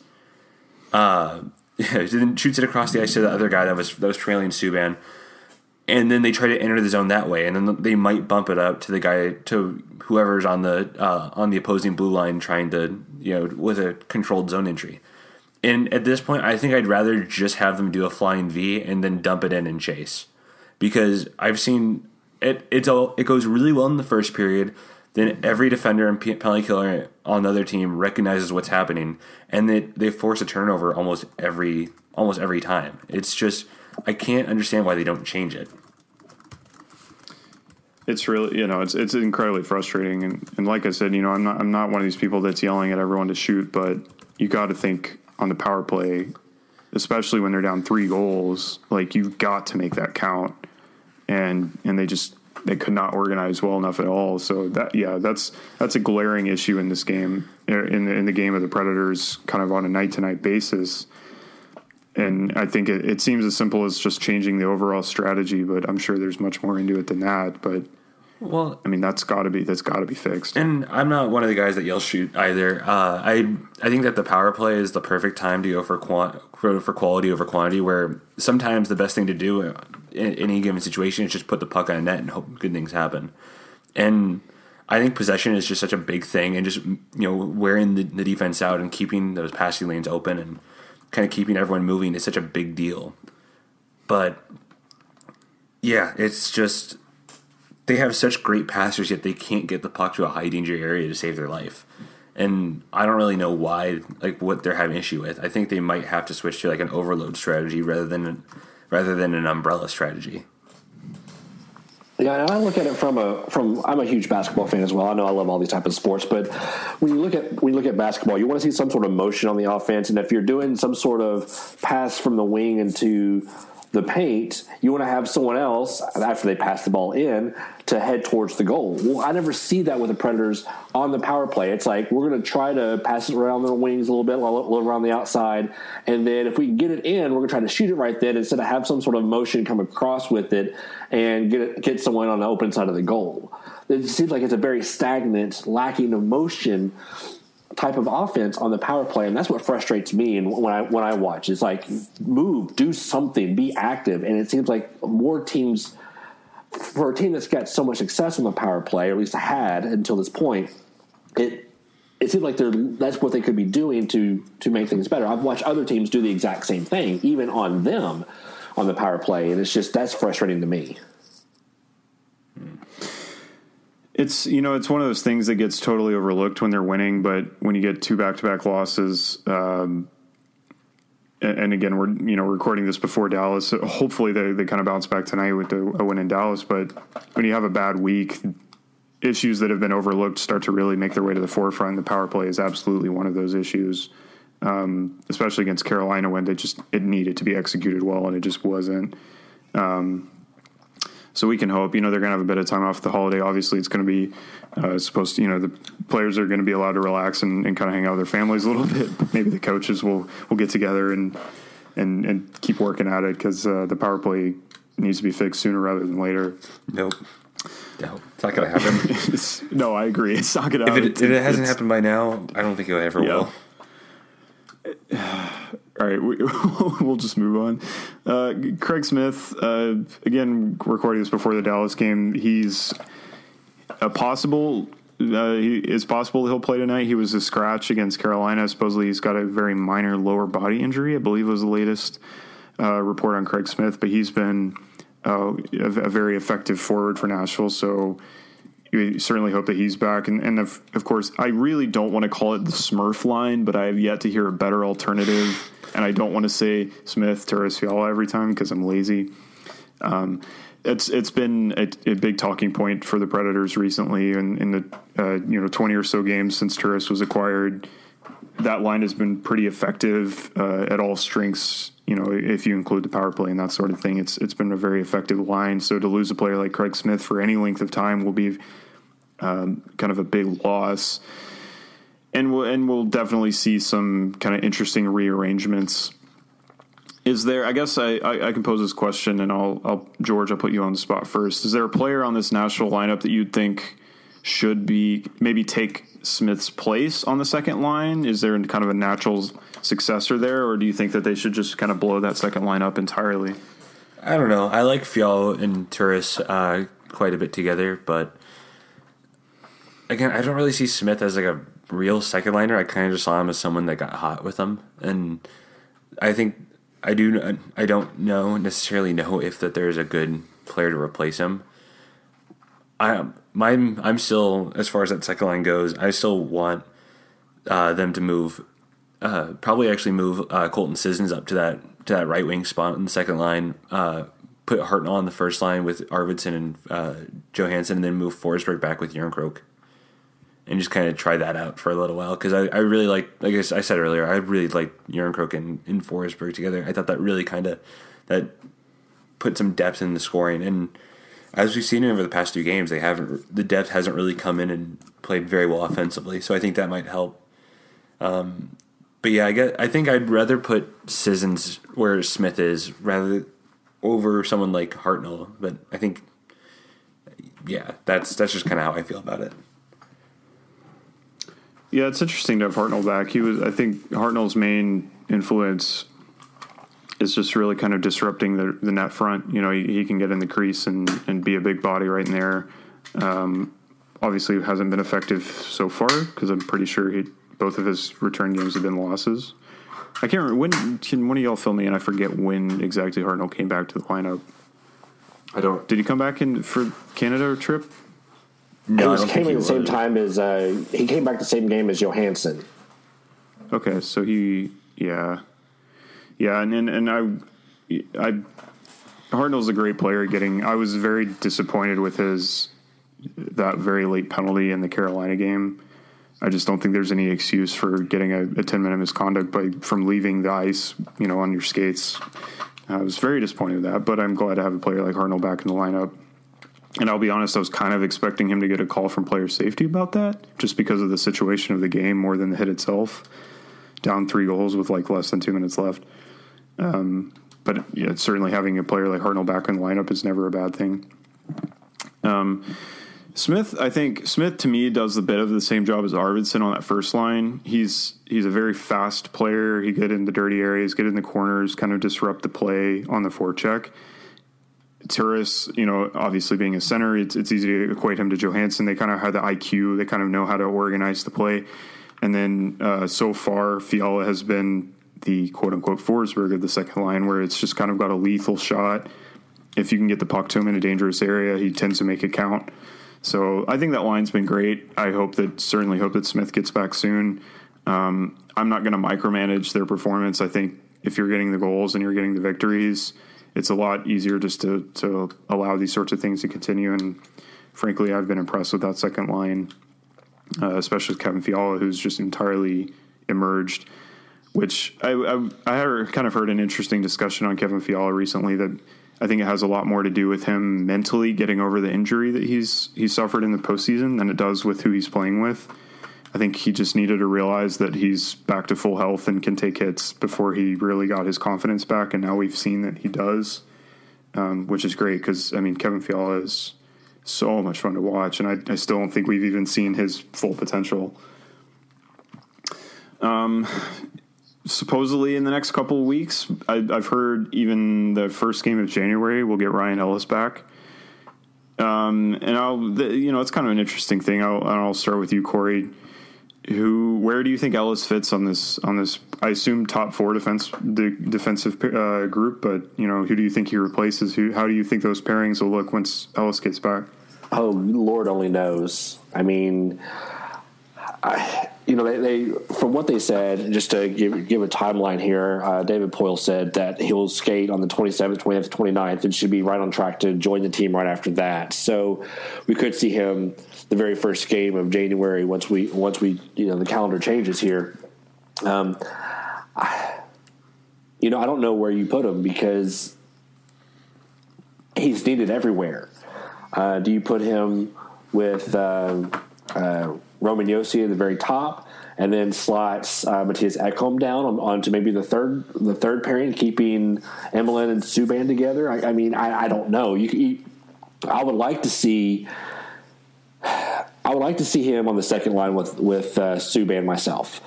Uh, then shoots it across the ice to the other guy that was that was trailing Subban, and then they try to enter the zone that way, and then they might bump it up to the guy to whoever's on the uh, on the opposing blue line trying to you know with a controlled zone entry. And at this point, I think I'd rather just have them do a flying V and then dump it in and chase, because I've seen it. It's all it goes really well in the first period. Then every defender and penalty killer on the other team recognizes what's happening, and they they force a turnover almost every almost every time. It's just I can't understand why they don't change it. It's really you know it's it's incredibly frustrating, and, and like I said, you know I'm not I'm not one of these people that's yelling at everyone to shoot, but you got to think on the power play, especially when they're down three goals, like you've got to make that count. And and they just they could not organize well enough at all. So that yeah, that's that's a glaring issue in this game in the, in the game of the Predators, kind of on a night to night basis. And I think it, it seems as simple as just changing the overall strategy, but I'm sure there's much more into it than that. But Well, I mean, that's got to be that's got to be fixed. and I'm not one of the guys that yells shoot either. Uh, I I think that the power play is the perfect time to go for qua- for quality over quantity. Where sometimes the best thing to do in any given situation is just put the puck on a net and hope good things happen. And I think possession is just such a big thing, and just you know wearing the, the defense out and keeping those passing lanes open and kind of keeping everyone moving is such a big deal. But yeah, it's just they have such great passers, yet they can't get the puck to a high danger area to save their life. And I don't really know why, like what they're having issue with. I think they might have to switch to like an overload strategy rather than rather than an umbrella strategy. Yeah, and I look at it from a from. I'm a huge basketball fan as well. I know I love all these type of sports, but when you look at when you look at basketball, you want to see some sort of motion on the offense, and if you're doing some sort of pass from the wing into the paint, you want to have someone else after they pass the ball in to head towards the goal. Well, I never see that with the Predators on the power play. It's like we're going to try to pass it around their wings a little bit, a little around the outside, and then if we can get it in, we're going to try to shoot it right then instead of have some sort of motion come across with it and get it, get someone on the open side of the goal. It seems like it's a very stagnant, lacking of motion type of offense on the power play, and that's what frustrates me. And when I when I watch, it's like move, do something, be active. And it seems like more teams, for a team that's got so much success on the power play, or at least had until this point, it it seems like they're that's what they could be doing to to make things better. I've watched other teams do the exact same thing, even on them on the power play, and it's just that's frustrating to me. It's you know it's one of those things that gets totally overlooked when they're winning, but when you get two back to back losses, um, and, and again we're you know recording this before Dallas. So hopefully they they kind of bounce back tonight with the, a win in Dallas. But when you have a bad week, issues that have been overlooked start to really make their way to the forefront. The power play is absolutely one of those issues, um, especially against Carolina when they just it needed to be executed well and it just wasn't. Um, so we can hope. You know, they're going to have a bit of time off the holiday. Obviously, it's going to be uh, supposed to. You know, the players are going to be allowed to relax and, and kind of hang out with their families a little bit. Maybe the coaches will will get together and and and keep working at it because uh, the power play needs to be fixed sooner rather than later. Nope. No, it's not going to happen. no, I agree. It's not going to if happen. it, if it hasn't happened by now, I don't think it ever Yeah. will. All right, we, we'll just move on. Uh, Craig Smith, uh, again, recording this before the Dallas game. He's a possible. Uh, it's possible he'll play tonight. He was a scratch against Carolina. Supposedly, he's got a very minor lower body injury. I believe was the latest uh, report on Craig Smith, but he's been uh, a, a very effective forward for Nashville. So you certainly hope that he's back. And, and of, of course, I really don't want to call it the Smurf line, but I have yet to hear a better alternative. And I don't want to say Smith, Turris, Fiala every time because I'm lazy. Um, it's it's been a, a big talking point for the Predators recently, and in, the uh, you know 20 or so games since Turris was acquired, that line has been pretty effective uh, at all strengths. You know, if you include the power play and that sort of thing, it's it's been a very effective line. So to lose a player like Craig Smith for any length of time will be um, kind of a big loss, and we'll and we'll definitely see some kind of interesting rearrangements. Is there? I guess I, I, I can pose this question, and I'll, I'll George, I'll put you on the spot first. Is there a player on this national lineup that you'd think should be maybe take Smith's place on the second line? Is there kind of a natural successor there, or do you think that they should just kind of blow that second line up entirely? I don't know. I like Fiala and Turris uh, quite a bit together, but again, I don't really see Smith as like a real second liner. I kind of just saw him as someone that got hot with them, and I think I do. I don't know necessarily know if that there's a good player to replace him. I my I'm still as far as that second line goes. I still want uh, them to move. Uh, probably actually move uh, Colton Sissons up to that to that right wing spot in the second line. Uh, put Hartnell on the first line with Arvidsson and uh, Johansen, and then move Forsberg back with Croak, and just kind of try that out for a little while because I, I really like like I said earlier I really like Croak and, and Forsberg together. I thought that really kind of that put some depth in the scoring and as we've seen over the past two games, they haven't the depth hasn't really come in and played very well offensively. So I think that might help. Um, but yeah, I get. I think I'd rather put Sissons where Smith is rather over someone like Hartnell. But I think, yeah, that's that's just kind of how I feel about it. Yeah, it's interesting to have Hartnell back. He was, I think, Hartnell's main influence is just really kind of disrupting the, the net front. You know, he, he can get in the crease and, and be a big body right in there. Um, obviously, hasn't been effective so far because I'm pretty sure he both of his return games have been losses. I can't remember when. Can one of y'all fill me in? I forget when exactly Hartnell came back to the lineup. I don't. Did he come back in for Canada trip? No, he was, came at the same time as uh, he came back the same game as Johansen. Okay, so he, yeah, yeah, and and, and I, I, Hartnell's a great player. Getting, I was very disappointed with his that very late penalty in the Carolina game. I just don't think there's any excuse for getting a, a 10 minute misconduct by from leaving the ice, you know, on your skates. I was very disappointed with that, but I'm glad to have a player like Hartnell back in the lineup. And I'll be honest, I was kind of expecting him to get a call from player safety about that, just because of the situation of the game more than the hit itself. Down three goals with like less than two minutes left. Um, but certainly having a player like Hartnell back in the lineup is never a bad thing. Um, Smith, I think Smith to me does a bit of the same job as Arvidsson on that first line. He's he's a very fast player. He get in the dirty areas, get in the corners, kind of disrupt the play on the forecheck. Turris, you know, obviously being a center, it's, it's easy to equate him to Johansen. They kind of have the IQ. They kind of know how to organize the play. And then uh, so far, Fiala has been the quote unquote Forsberg of the second line, where it's just kind of got a lethal shot. If you can get the puck to him in a dangerous area, he tends to make it count. So I think that line's been great. I hope that certainly hope that Smith gets back soon. Um, I'm not going to micromanage their performance. I think if you're getting the goals and you're getting the victories, it's a lot easier just to to allow these sorts of things to continue. And frankly, I've been impressed with that second line, uh, especially with Kevin Fiala, who's just entirely emerged. Which I, I, I kind of heard an interesting discussion on Kevin Fiala recently that I think it has a lot more to do with him mentally getting over the injury that he's he suffered in the postseason than it does with who he's playing with. I think he just needed to realize that he's back to full health and can take hits before he really got his confidence back. And now we've seen that he does, um, which is great because I mean Kevin Fiala is so much fun to watch, and I, I still don't think we've even seen his full potential. Um, supposedly in the next couple of weeks. I, have heard even the first game of January we'll get Ryan Ellis back. Um, and I'll, the, you know, it's kind of an interesting thing. I'll, I'll start with you, Corey. Who, where do you think Ellis fits on this? On this, I assume top four defense de, defensive uh, group. But you know, who do you think he replaces? Who? How do you think those pairings will look once Ellis gets back? Oh, Lord only knows. I mean, I, you know, they, they, from what they said, just to give give a timeline here, uh, David Poile said that he'll skate on the 27th, 28th, 29th, and should be right on track to join the team right after that. So we could see him the very first game of January once we once we you know the calendar changes here. Um, I, you know, I don't know where you put him because he's needed everywhere. Uh, do you put him with? Uh, uh, Roman Josi at the very top, and then slots uh, Mattias Ekholm down on, onto maybe the third the third pairing, keeping Emelin and Subban together. I, I mean, I, I, don't know. You, you, I would like to see. I would like to see him on the second line with with uh, Subban myself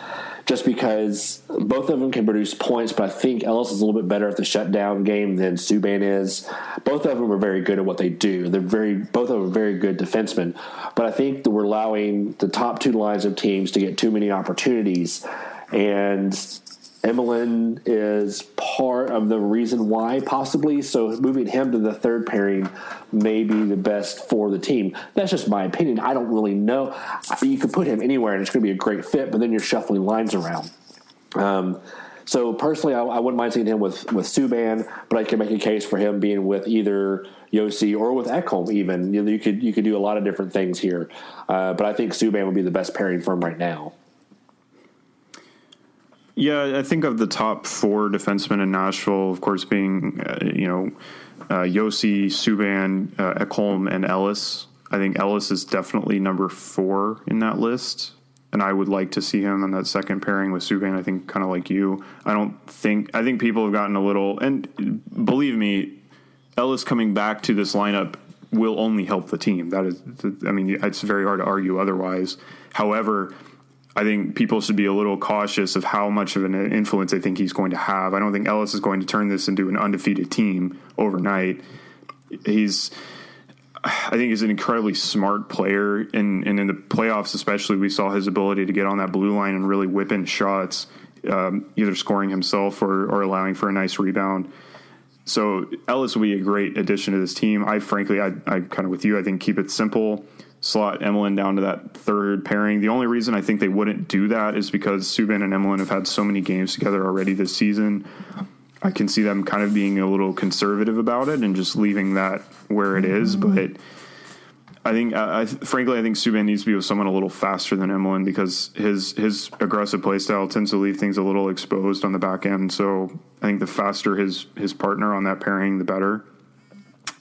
just because both of them can produce points, but I think Ellis is a little bit better at the shutdown game than Subban is. Both of them are very good at what they do. They're very both of them are very good defensemen, but I think that we're allowing the top two lines of teams to get too many opportunities, and Emelin is part of the reason why, possibly. So moving him to the third pairing may be the best for the team. That's just my opinion. I don't really know. You could put him anywhere and it's going to be a great fit, but then you're shuffling lines around. Um, so personally, I, I, wouldn't mind seeing him with with Subban, but I can make a case for him being with either Josi or with Ekholm. Even you, know, you could you could do a lot of different things here, uh, but I think Subban would be the best pairing for him right now. Yeah, I think of the top four defensemen in Nashville, of course, being uh, you know uh, Josi, Subban, uh, Ekholm, and Ellis. I think Ellis is definitely number four in that list. and I would like to see him on that second pairing with Subban. I think kind of like you. I don't think I think people have gotten a little and believe me, Ellis coming back to this lineup will only help the team. That is, I mean, it's very hard to argue otherwise. However, I think people should be a little cautious of how much of an influence they think he's going to have. I don't think Ellis is going to turn this into an undefeated team overnight. He's I think he's an incredibly smart player, and, and in the playoffs especially, we saw his ability to get on that blue line and really whip in shots, um, either scoring himself or, or allowing for a nice rebound. So Ellis will be a great addition to this team. I frankly, I, I kind of with you. I think keep it simple, slot Emelin down to that third pairing. The only reason I think they wouldn't do that is because Subban and Emelin have had so many games together already this season. I can see them kind of being a little conservative about it and just leaving that where it is. Mm-hmm. But I think, I, frankly, I think Subban needs to be with someone a little faster than Emelin because his his aggressive play style tends to leave things a little exposed on the back end. So I think the faster his his partner on that pairing, the better.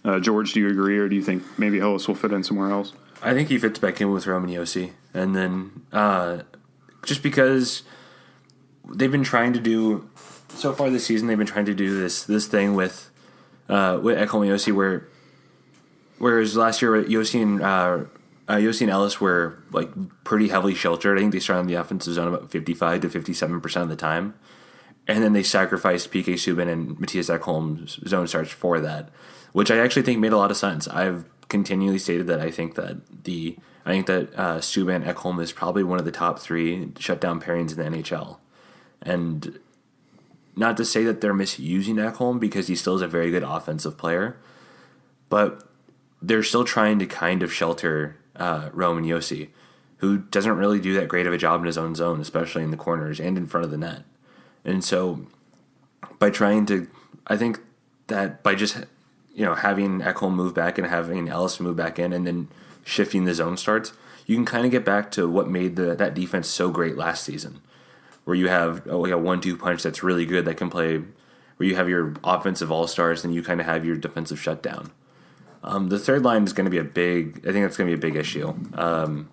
Uh, George, do you agree, or do you think maybe Ellis will fit in somewhere else? I think he fits back in with Roman Josi, and then uh, just because they've been trying to do so far this season, they've been trying to do this this thing with uh, with Ekholm Josi, where whereas last year Josi and uh, uh, Josi and Ellis were like pretty heavily sheltered. I think they started on the offensive zone about fifty five to fifty seven percent of the time, and then they sacrificed PK Subban and Mattias Ekholm's zone starts for that, which I actually think made a lot of sense. I've continually stated that I think that the I think that uh, Subban Ekholm is probably one of the top three shutdown pairings in the NHL, and not to say that they're misusing Ekholm because he still is a very good offensive player, but they're still trying to kind of shelter uh, Roman Josi, who doesn't really do that great of a job in his own zone, especially in the corners and in front of the net. And so, by trying to, I think that by just you know having Ekholm move back and having Ellis move back in, and then shifting the zone starts, you can kind of get back to what made the that defense so great last season where you have oh, like a one-two punch that's really good that can play, where you have your offensive all stars and you kind of have your defensive shutdown. Um, the third line is going to be a big. I think that's going to be a big issue. Um,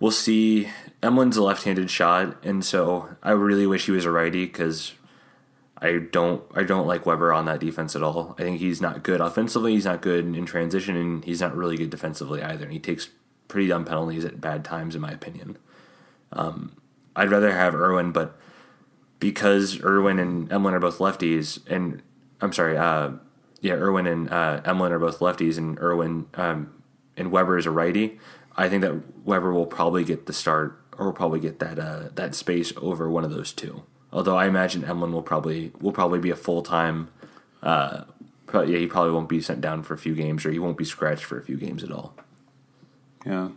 we'll see. Emelin's a left-handed shot, and so I really wish he was a righty because I don't. I don't like Weber on that defense at all. I think he's not good offensively. He's not good in transition, and he's not really good defensively either. And he takes pretty dumb penalties at bad times, in my opinion. Um, I'd rather have Irwin, but because Irwin and Emelin are both lefties, and I'm sorry, uh, yeah, Irwin and uh, Emelin are both lefties, and Irwin um, and Weber is a righty. I think that Weber will probably get the start, or will probably get that uh, that space over one of those two. Although I imagine Emelin will probably will probably be a full time. Uh, yeah, he probably won't be sent down for a few games, or he won't be scratched for a few games at all. Yeah,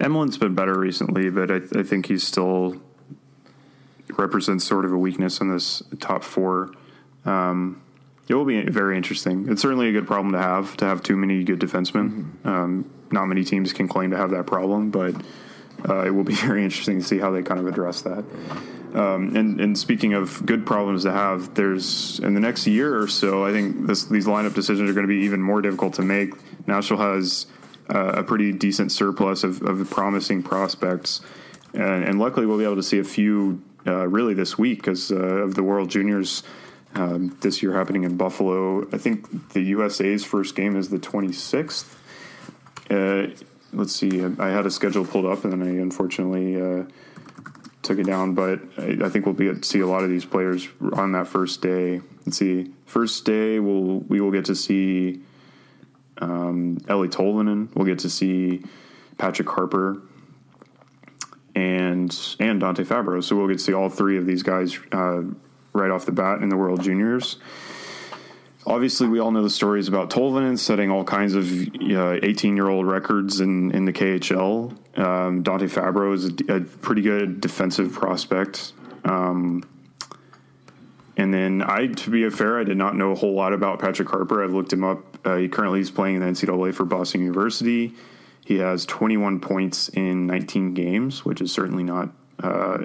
Emelin's been better recently, but I, I, think he's still represents sort of a weakness in this top four. Um, it will be very interesting. It's certainly a good problem to have to have too many good defensemen. Mm-hmm. Um, not many teams can claim to have that problem, but uh, it will be very interesting to see how they kind of address that. Um, and, and, speaking of good problems to have, there's in the next year or so, I think this, these lineup decisions are going to be even more difficult to make. Nashville has uh, a pretty decent surplus of, of promising prospects. And, and, luckily, we'll be able to see a few uh, really this week because uh, of the World Juniors um, this year happening in Buffalo. I think the USA's first game is the 26th. Uh, let's see, I had a schedule pulled up and then I unfortunately uh, took it down, but I, I, think we'll be see a lot of these players on that first day. Let's see, first day we'll we will get to see um, Eeli Tolvanen. We'll get to see Patrick Harper and and Dante Fabro. So we'll get to see all three of these guys uh, right off the bat in the World Juniors. Obviously, we all know the stories about Tolvanen setting all kinds of 18 year old records in, in the KHL. Um, Dante Fabro is a, a, pretty good defensive prospect. Um, and then I, to be fair, I did not know a whole lot about Patrick Harper. I've looked him up. Uh, he currently is playing in the NCAA for Boston University. He has 21 points in 19 games, which is certainly not uh,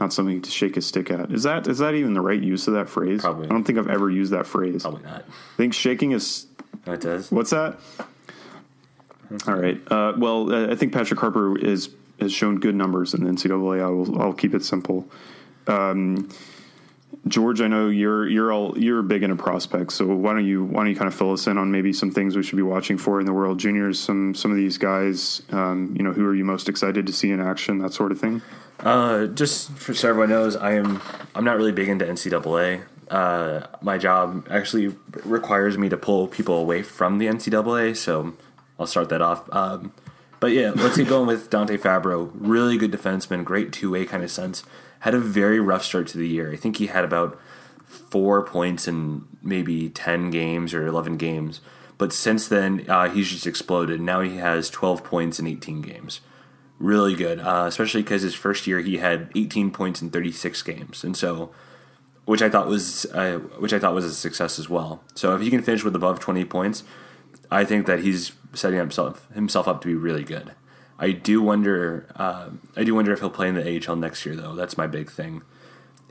not something to shake a stick at. Is that is that even the right use of that phrase? Probably. I don't think I've ever used that phrase. Probably not. I think shaking is. Oh, it does. What's that? All right. Uh, well, uh, I think Patrick Harper is has shown good numbers in the NCAA. I will. I'll keep it simple. Um, George, I know you're you're all you're big into prospects, so why don't you why don't you kind of fill us in on maybe some things we should be watching for in the World Juniors? Some some of these guys, um, you know, who are you most excited to see in action? That sort of thing. Uh, just for so everyone knows, I am I'm not really big into NCAA. Uh, my job actually requires me to pull people away from the NCAA, so I'll start that off. Um, but yeah, let's get going with Dante Fabro. Really good defenseman, great two way kind of sense. Had a very rough start to the year. I think he had about four points in maybe 10 games or 11 games. But since then, uh, he's just exploded. Now he has 12 points in 18 games. Really good, uh, especially because his first year he had 18 points in 36 games. And so which I thought was uh, which I thought was a success as well. So if he can finish with above twenty points, I think that he's setting himself himself up to be really good. I do wonder uh, I do wonder if he'll play in the AHL next year though. That's my big thing.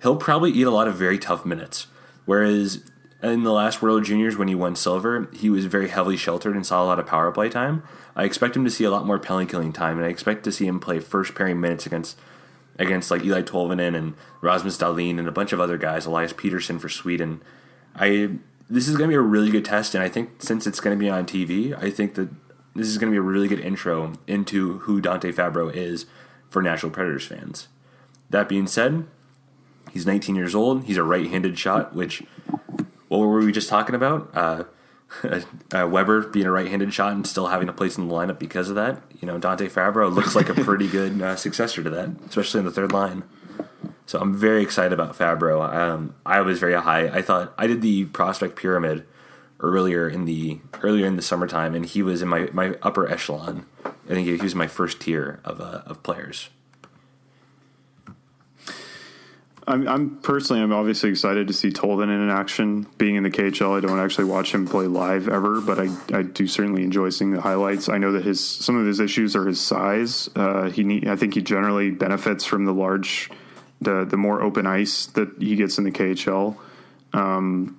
He'll probably eat a lot of very tough minutes. Whereas in the last World Juniors when he won silver, he was very heavily sheltered and saw a lot of power play time. I expect him to see a lot more penalty killing time, and I expect to see him play first pairing minutes against against like Eeli Tolvanen and Rasmus Dahlin and a bunch of other guys, Elias Pettersson for Sweden. I this is going to be a really good test, and I think since it's going to be on TV, I think that this is going to be a really good intro into who Dante Fabro is for Nashville Predators fans. That being said, he's 19 years old. He's a right-handed shot, which what were we just talking about? Uh, uh, Weber being a right-handed shot and still having a place in the lineup because of that. You know, Dante Fabro looks like a pretty good uh, successor to that, especially in the third line. So I'm very excited about Fabro. Um, I was very high. I thought I did the prospect pyramid earlier in the earlier in the summertime, and he was in my, my upper echelon. I think he was my first tier of uh, of players. I'm, I'm personally, I'm obviously excited to see Tolvanen in action. Being in the KHL, I don't actually watch him play live ever, but I, I do certainly enjoy seeing the highlights. I know that his some of his issues are his size. Uh, he need, I think he generally benefits from the large, the the more open ice that he gets in the KHL. Um,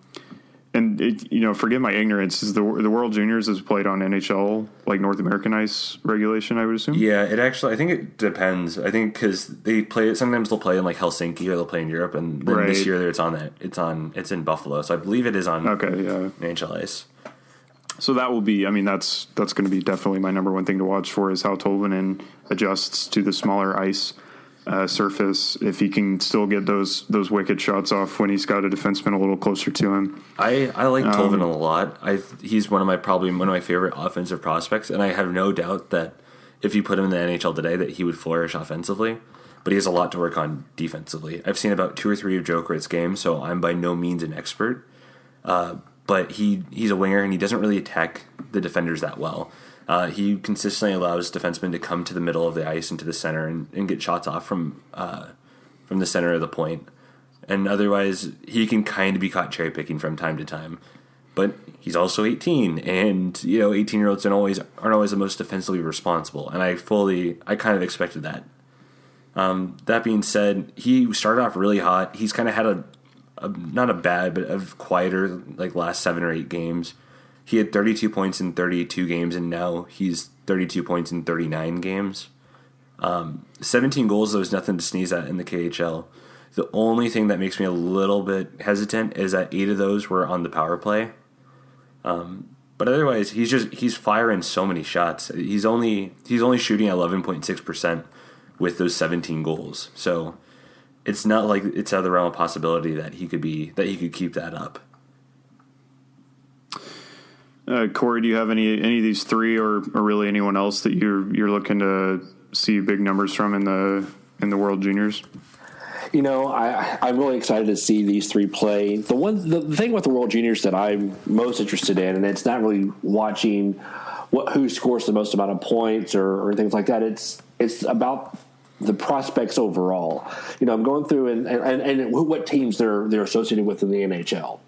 and it, you know, forgive my ignorance. Is the the World Juniors is played on NHL like North American ice regulation? I would assume. Yeah, it actually. I think it depends. I think because they play. it. Sometimes they'll play in like Helsinki or they'll play in Europe, and then Right. this year it's on that. It's on. It's in Buffalo, so I believe it is on Okay, yeah. NHL ice. So that will be. I mean, that's that's going to be definitely my number one thing to watch for is how Tolvanen adjusts to the smaller ice uh, surface. If he can still get those those wicked shots off when he's got a defenseman a little closer to him. I, I like Tolvanen a lot. I he's one of my probably one of my favorite offensive prospects, and I have no doubt that if you put him in the NHL today, that he would flourish offensively. But he has a lot to work on defensively. I've seen about two or three of Jokerit's games, so I'm by no means an expert. Uh, but he he's a winger, and he doesn't really attack the defenders that well. Uh, he consistently allows defensemen to come to the middle of the ice and to the center and, and get shots off from uh, from the center of the point. and otherwise he can kind of be caught cherry picking from time to time. But he's also 18, and you know, 18 year olds don't always aren't always the most defensively responsible, and I fully, I kind of expected that. Um, that being said, he started off really hot. He's kind of had a, a not a bad, but a quieter like last seven or eight games. He had 32 points in 32 games, and now he's 32 points in 39 games. 17 goals, though, is nothing to sneeze at in the KHL. The only thing that makes me a little bit hesitant is that eight of those were on the power play. Um, but otherwise, he's just he's firing so many shots. He's only he's only shooting eleven point six percent with those seventeen goals. So it's not like it's out of the realm of possibility that he could be that he could keep that up. Uh, Corey, do you have any any of these three, or, or really anyone else that you're you're looking to see big numbers from in the in the World Juniors? You know, I, I'm really excited to see these three play. The one, the, thing with the World Juniors that I'm most interested in, and it's not really watching what who scores the most amount of points or, or things like that. It's it's about the prospects overall. You know, I'm going through and and, and what teams they're they're associated with in the NHL.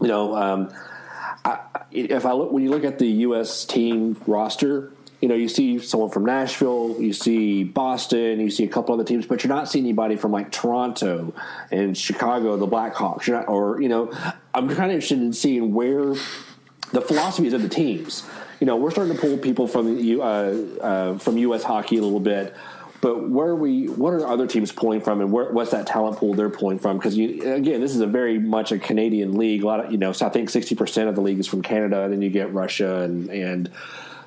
You know, um, if I look when you look at the U.S. team roster, you know, you see someone from Nashville, you see Boston, you see a couple other teams, but you're not seeing anybody from like Toronto and Chicago, the Blackhawks, you're not, or you know, I'm kind of interested in seeing where the philosophies of the teams. you know, we're starting to pull people from uh, uh, from U.S. hockey a little bit. But where are we? What are other teams pulling from, and where, what's that talent pool they're pulling from? Because again, this is a very much a Canadian league. A lot of you know, so I think sixty percent of the league is from Canada, and then you get Russia and and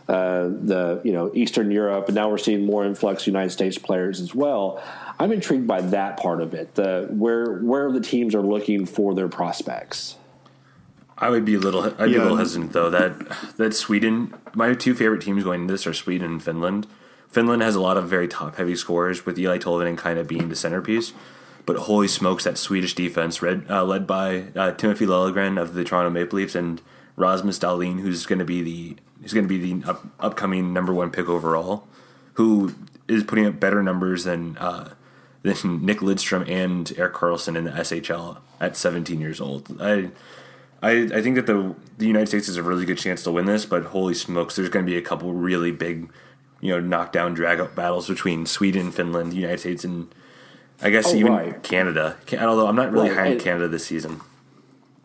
uh, the you know Eastern Europe, and now we're seeing more influx United States players as well. I'm intrigued by that part of it. The where where the teams are looking for their prospects. I would be a little. I'd be a little hesitant though. That that Sweden. My two favorite teams going into this are Sweden and Finland. Finland has a lot of very top heavy scores with Eeli Tolvanen kind of being the centerpiece. But holy smokes, that Swedish defense, uh, led by uh, Timothy Liljegren of the Toronto Maple Leafs and Rasmus Dahlin, who's going to be the who's going to be the up, upcoming number one pick overall, who is putting up better numbers than uh, than Nick Lidstrom and Erik Karlsson in the SHL at 17 years old. I I, I think that the the United States has a really good chance to win this, but holy smokes, there's going to be a couple really big you know knockdown drag out battles between Sweden, Finland, the United States, and I guess oh, even right. Canada. Although I'm not really right. high on Canada this season.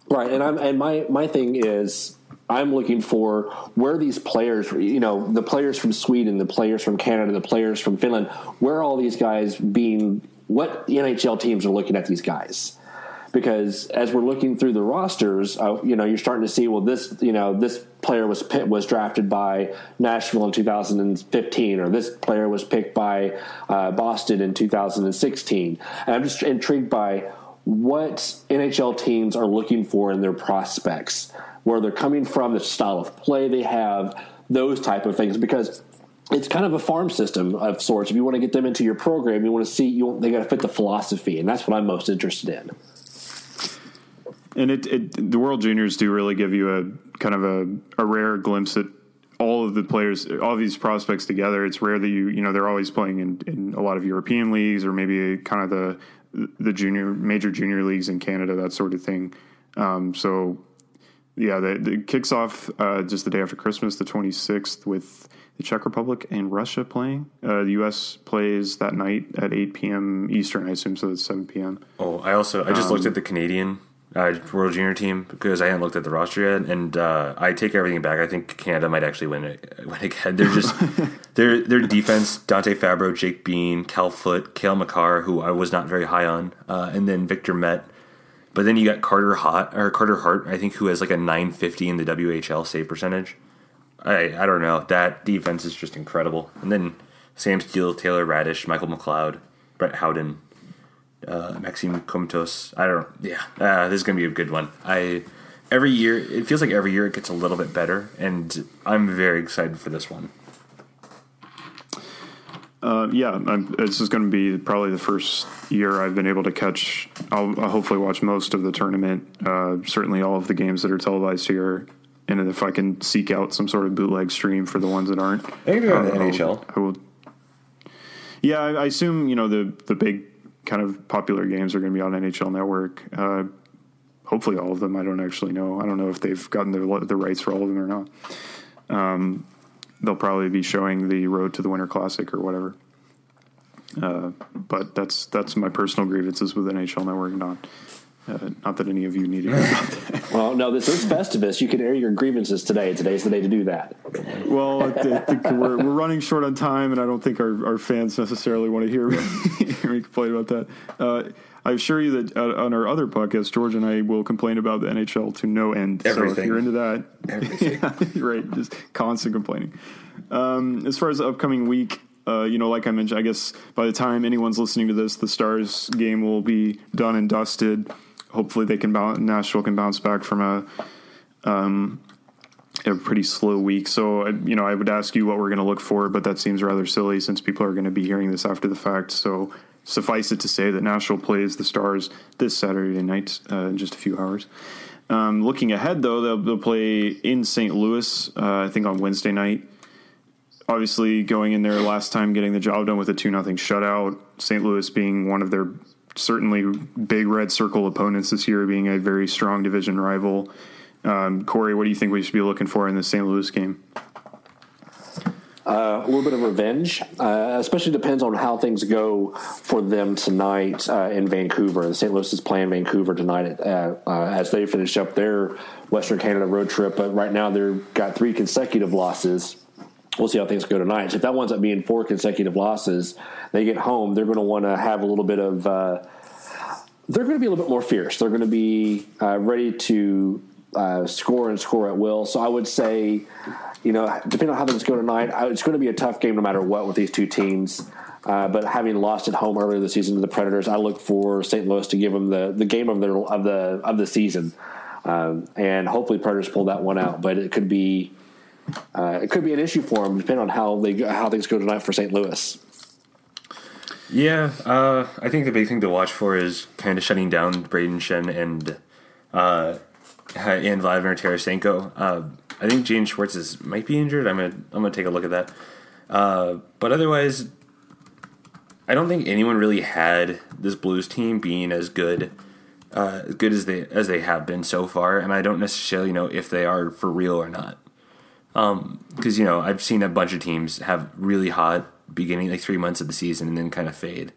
Right, and I'm and my my thing is I'm looking for where these players, you know, the players from Sweden, the players from Canada, the players from Finland, where are all these guys being? What NHL teams are looking at these guys? Because as we're looking through the rosters, uh, you know, you're starting to see well, this you know this player was was drafted by Nashville in 2015, or this player was picked by uh, Boston in 2016. And I'm just intrigued by what NHL teams are looking for in their prospects, where they're coming from, the style of play they have, those type of things, because it's kind of a farm system of sorts. If you want to get them into your program, you want to see you they got to fit the philosophy, and that's what I'm most interested in. And it, it, the World Juniors do really give you a kind of a, a rare glimpse at all of the players, all of these prospects together. It's rare that you, you know, they're always playing in, in a lot of European leagues or maybe kind of the the junior, major junior leagues in Canada, that sort of thing. Um, so, yeah, the, it kicks off uh, just the day after Christmas, the 26th, with the Czech Republic and Russia playing. Uh, the U.S. plays that night at 8 p.m. Eastern, I assume, so it's 7 p.m. Oh, I also I just um, looked at the Canadian uh, World Junior team because I hadn't looked at the roster yet, and uh, I take everything back. I think Canada might actually win it. Win again. They're just their their defense: Dante Fabro, Jake Bean, Cal Foote, Cale Makar, who I was not very high on, uh, and then Victor Mete. But then you got Carter Hot or Carter Hart, I think, who has like a 950 in the WHL save percentage. I I don't know. That defense is just incredible. And then Sam Steel, Taylor Raddysh, Michael McLeod, Brett Howden, uh, Maxime Comtois. I don't. Yeah, uh, this is gonna be a good one. I every year it feels like every year it gets a little bit better, and I'm very excited for this one. Uh, yeah, I'm, this is going to be probably the first year I've been able to catch. I'll, I'll hopefully watch most of the tournament. Uh, certainly, all of the games that are televised here, and if I can seek out some sort of bootleg stream for the ones that aren't, maybe on the NHL. I will. Yeah, I, I assume you know the the big kind of popular games are going to be on NHL Network. Uh, hopefully, all of them. I don't actually know. I don't know if they've gotten the, the rights for all of them or not. Um, they'll probably be showing the Road to the Winter Classic or whatever. Uh, but that's that's my personal grievances with NHL Network, not uh, not that any of you need to hear about that. Well, no, this is Festivus. You can air your grievances today. Today's the day to do that. Well, I think we're, we're running short on time, and I don't think our, our fans necessarily want to hear me, hear me complain about that. Uh, I assure you that uh, on our other podcast, George and I will complain about the NHL to no end. Everything. So if you're into that, Everything. yeah, right, just constant complaining. Um, as far as the upcoming week, uh, you know, like I mentioned, I guess by the time anyone's listening to this, the Stars game will be done and dusted hopefully they can bounce, Nashville can bounce back from a um, a pretty slow week. So you know, I would ask you what we're going to look for, but that seems rather silly since people are going to be hearing this after the fact. So suffice it to say that Nashville plays the Stars this Saturday night uh, in just a few hours. Um, looking ahead, though, they'll, they'll play in St. Louis, uh, I think on Wednesday night. Obviously, going in there last time, getting the job done with a two nothing shutout. St. Louis being one of their certainly big red circle opponents this year, being a very strong division rival. Um, Corey, what do you think we should be looking for in the St. Louis game? uh, a little bit of revenge, uh, especially depends on how things go for them tonight uh, in Vancouver. The St. Louis is playing Vancouver tonight uh, uh, as they finish up their Western Canada road trip. But right now they've got three consecutive losses. We'll see how things go tonight. So if that winds up being four consecutive losses, they get home, they're going to want to have a little bit of. Uh, they're going to be a little bit more fierce. They're going to be ready to score and score at will. So I would say you know, depending on how things go tonight, it's going to be a tough game no matter what with these two teams. Uh, but having lost at home earlier this season to the Predators, I look for St. Louis to give them the, the game of their of the of the season, um, and hopefully Predators pull that one out. But it could be uh, it could be an issue for them depending on how they how things go tonight for St. Louis. Yeah, uh, I think the big thing to watch for is kind of shutting down Brayden Schenn and uh, and Vladimir Tarasenko. Uh, I think Jaden Schwartz is might be injured. I'm gonna I'm gonna take a look at that. Uh, but otherwise, I don't think anyone really had this Blues team being as good uh, as good as they as they have been so far, and I don't necessarily know if they are for real or not. Because um, you know I've seen a bunch of teams have really hot beginning like three months of the season and then kind of fade.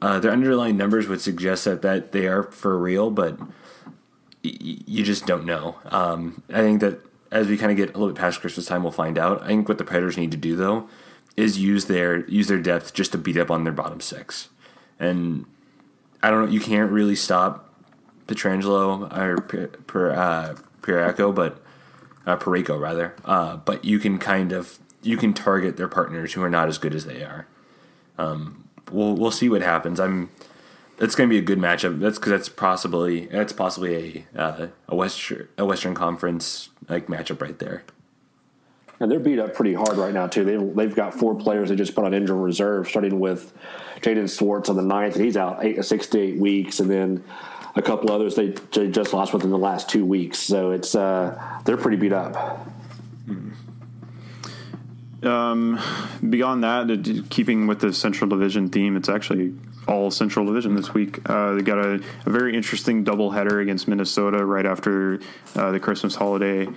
Uh, their underlying numbers would suggest that that they are for real, but you just don't know. Um, I think that as we kind of get a little bit past Christmas time, we'll find out. I think what the Predators need to do though is use their use their depth just to beat up on their bottom six. And I don't know, you can't really stop Pietrangelo or per, uh, Piracco, but uh, Parayko rather. Uh, but you can kind of you can target their partners who are not as good as they are. Um, we'll we'll see what happens. I'm it's going to be a good matchup. That's because that's possibly that's possibly a uh, a western a Western Conference like matchup right there. And they're beat up pretty hard right now too. They've they've got four players they just put on injured reserve, starting with Jaden Schwartz on the ninth, and he's out eight, six to eight weeks, and then a couple others they, just lost within the last two weeks. So it's uh, they're pretty beat up. Um, beyond that, keeping with the Central Division theme, it's actually all Central Division this week. Uh, they got a, a, very interesting doubleheader against Minnesota right after uh, the Christmas holiday.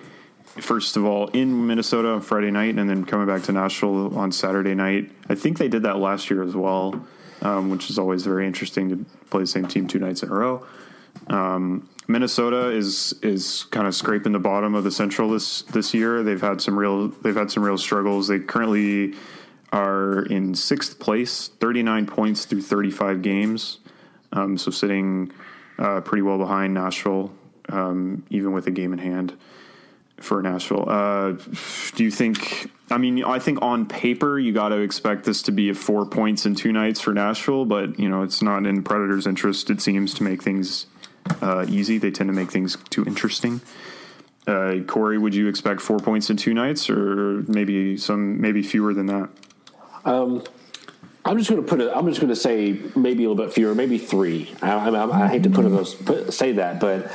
First of all, in Minnesota on Friday night, and then coming back to Nashville on Saturday night. I think they did that last year as well, um, which is always very interesting to play the same team two nights in a row. Um, Minnesota is is kind of scraping the bottom of the Central this this year. They've had some real they've had some real struggles. They currently are in sixth place, 39 points through 35 games. Um, so sitting uh, pretty well behind Nashville, um, even with a game in hand for Nashville. Uh, do you think? I mean, I think on paper you got to expect this to be a four points in two nights for Nashville, but you know it's not in Predators' interest. It seems to make things uh, easy. They tend to make things too interesting. Uh, Corey, would you expect four points in two nights, or maybe some, maybe fewer than that? Um, I'm just going to put it. I'm just going to say maybe a little bit fewer, maybe three. I, I, I hate to put those put, say that, but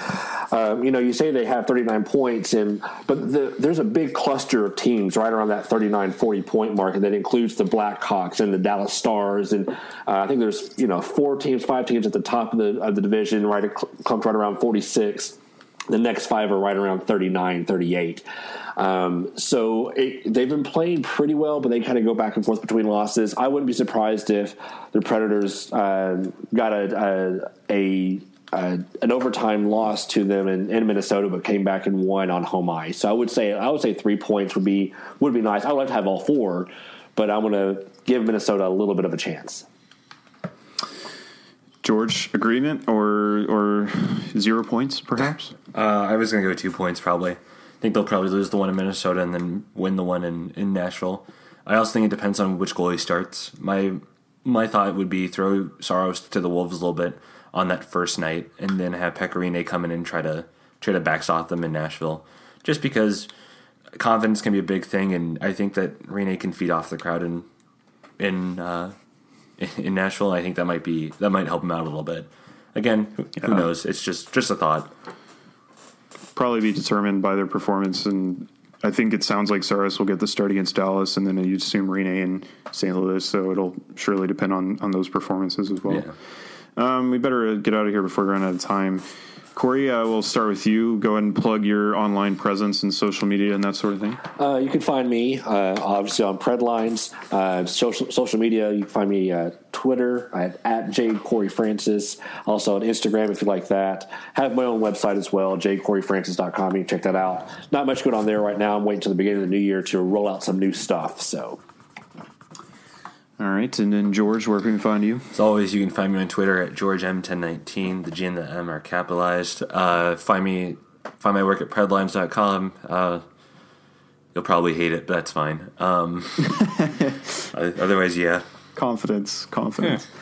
um, you know, you say they have 39 points, and but the, there's a big cluster of teams right around that 39, 40 point mark, and that includes the Blackhawks and the Dallas Stars, and uh, I think there's you know four teams, five teams at the top of the of the division, right, clumped right around 46. The next five are right around 39, 38. Um, so it, they've been playing pretty well, but they kind of go back and forth between losses. I wouldn't be surprised if the Predators uh, got a, a, a an overtime loss to them in, in, Minnesota, but came back and won on home ice. So I would say I would say three points would be would be nice. I would like to have all four, but I'm going to give Minnesota a little bit of a chance. George, agreement or or zero points, perhaps? Uh, I was going to go two points, probably. I think they'll probably lose the one in Minnesota and then win the one in, in Nashville. I also think it depends on which goalie starts. My my thought would be throw Saros to the Wolves a little bit on that first night, and then have Pekka Rinne come in and try to try to backstop them in Nashville. Just because confidence can be a big thing, and I think that Rinne can feed off the crowd in in uh, in Nashville. I think that might be that might help him out a little bit. Again, who, yeah. who knows? It's just just a thought probably be determined by their performance. And I think it sounds like Saros will get the start against Dallas, and then you'd assume Rinne and St. Louis. So it'll surely depend on on those performances as well. Yeah. Um, we better get out of here before we run out of time. Corey, uh, we'll start with you. Go ahead and plug your online presence and social media and that sort of thing. Uh, you can find me uh, obviously on Predlines, uh, social social media. You can find me at Twitter at, at J Corey Francis. Also on Instagram if you like that. Have my own website as well, jcoreyfrancis.com. You can check that out. Not much going on there right now. I'm waiting till the beginning of the new year to roll out some new stuff. So. All right, and then George, where can we find you? As always, you can find me on Twitter at george GeorgeM1019. The G and the M are capitalized. Uh, find me, find my work at Predlines.com. Uh, you'll probably hate it, but that's fine. Um, otherwise, yeah. Confidence, confidence. Yeah.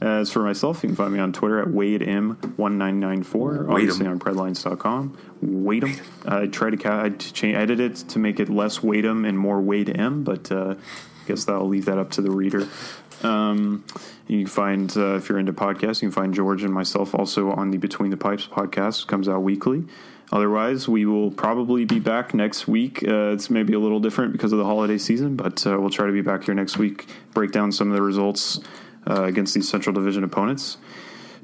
As for myself, you can find me on Twitter at WadeM1994, obviously on Predlines.com. Wade'em. I tried to ca- I change, edit it to make it less Wade'em and more Wade M, but uh, guess that'll leave that up to the reader. Um, you can find, uh, if you're into podcasts, you can find George and myself also on the Between the Pipes podcast. It comes out weekly. Otherwise, we will probably be back next week. Uh, it's maybe a little different because of the holiday season, but uh, we'll try to be back here next week, break down some of the results uh, against these Central Division opponents.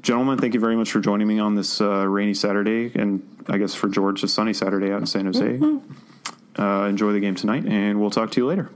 Gentlemen, thank you very much for joining me on this uh, rainy Saturday, and I guess for George, a sunny Saturday out in San Jose. Mm-hmm. Uh, enjoy the game tonight, and we'll talk to you later.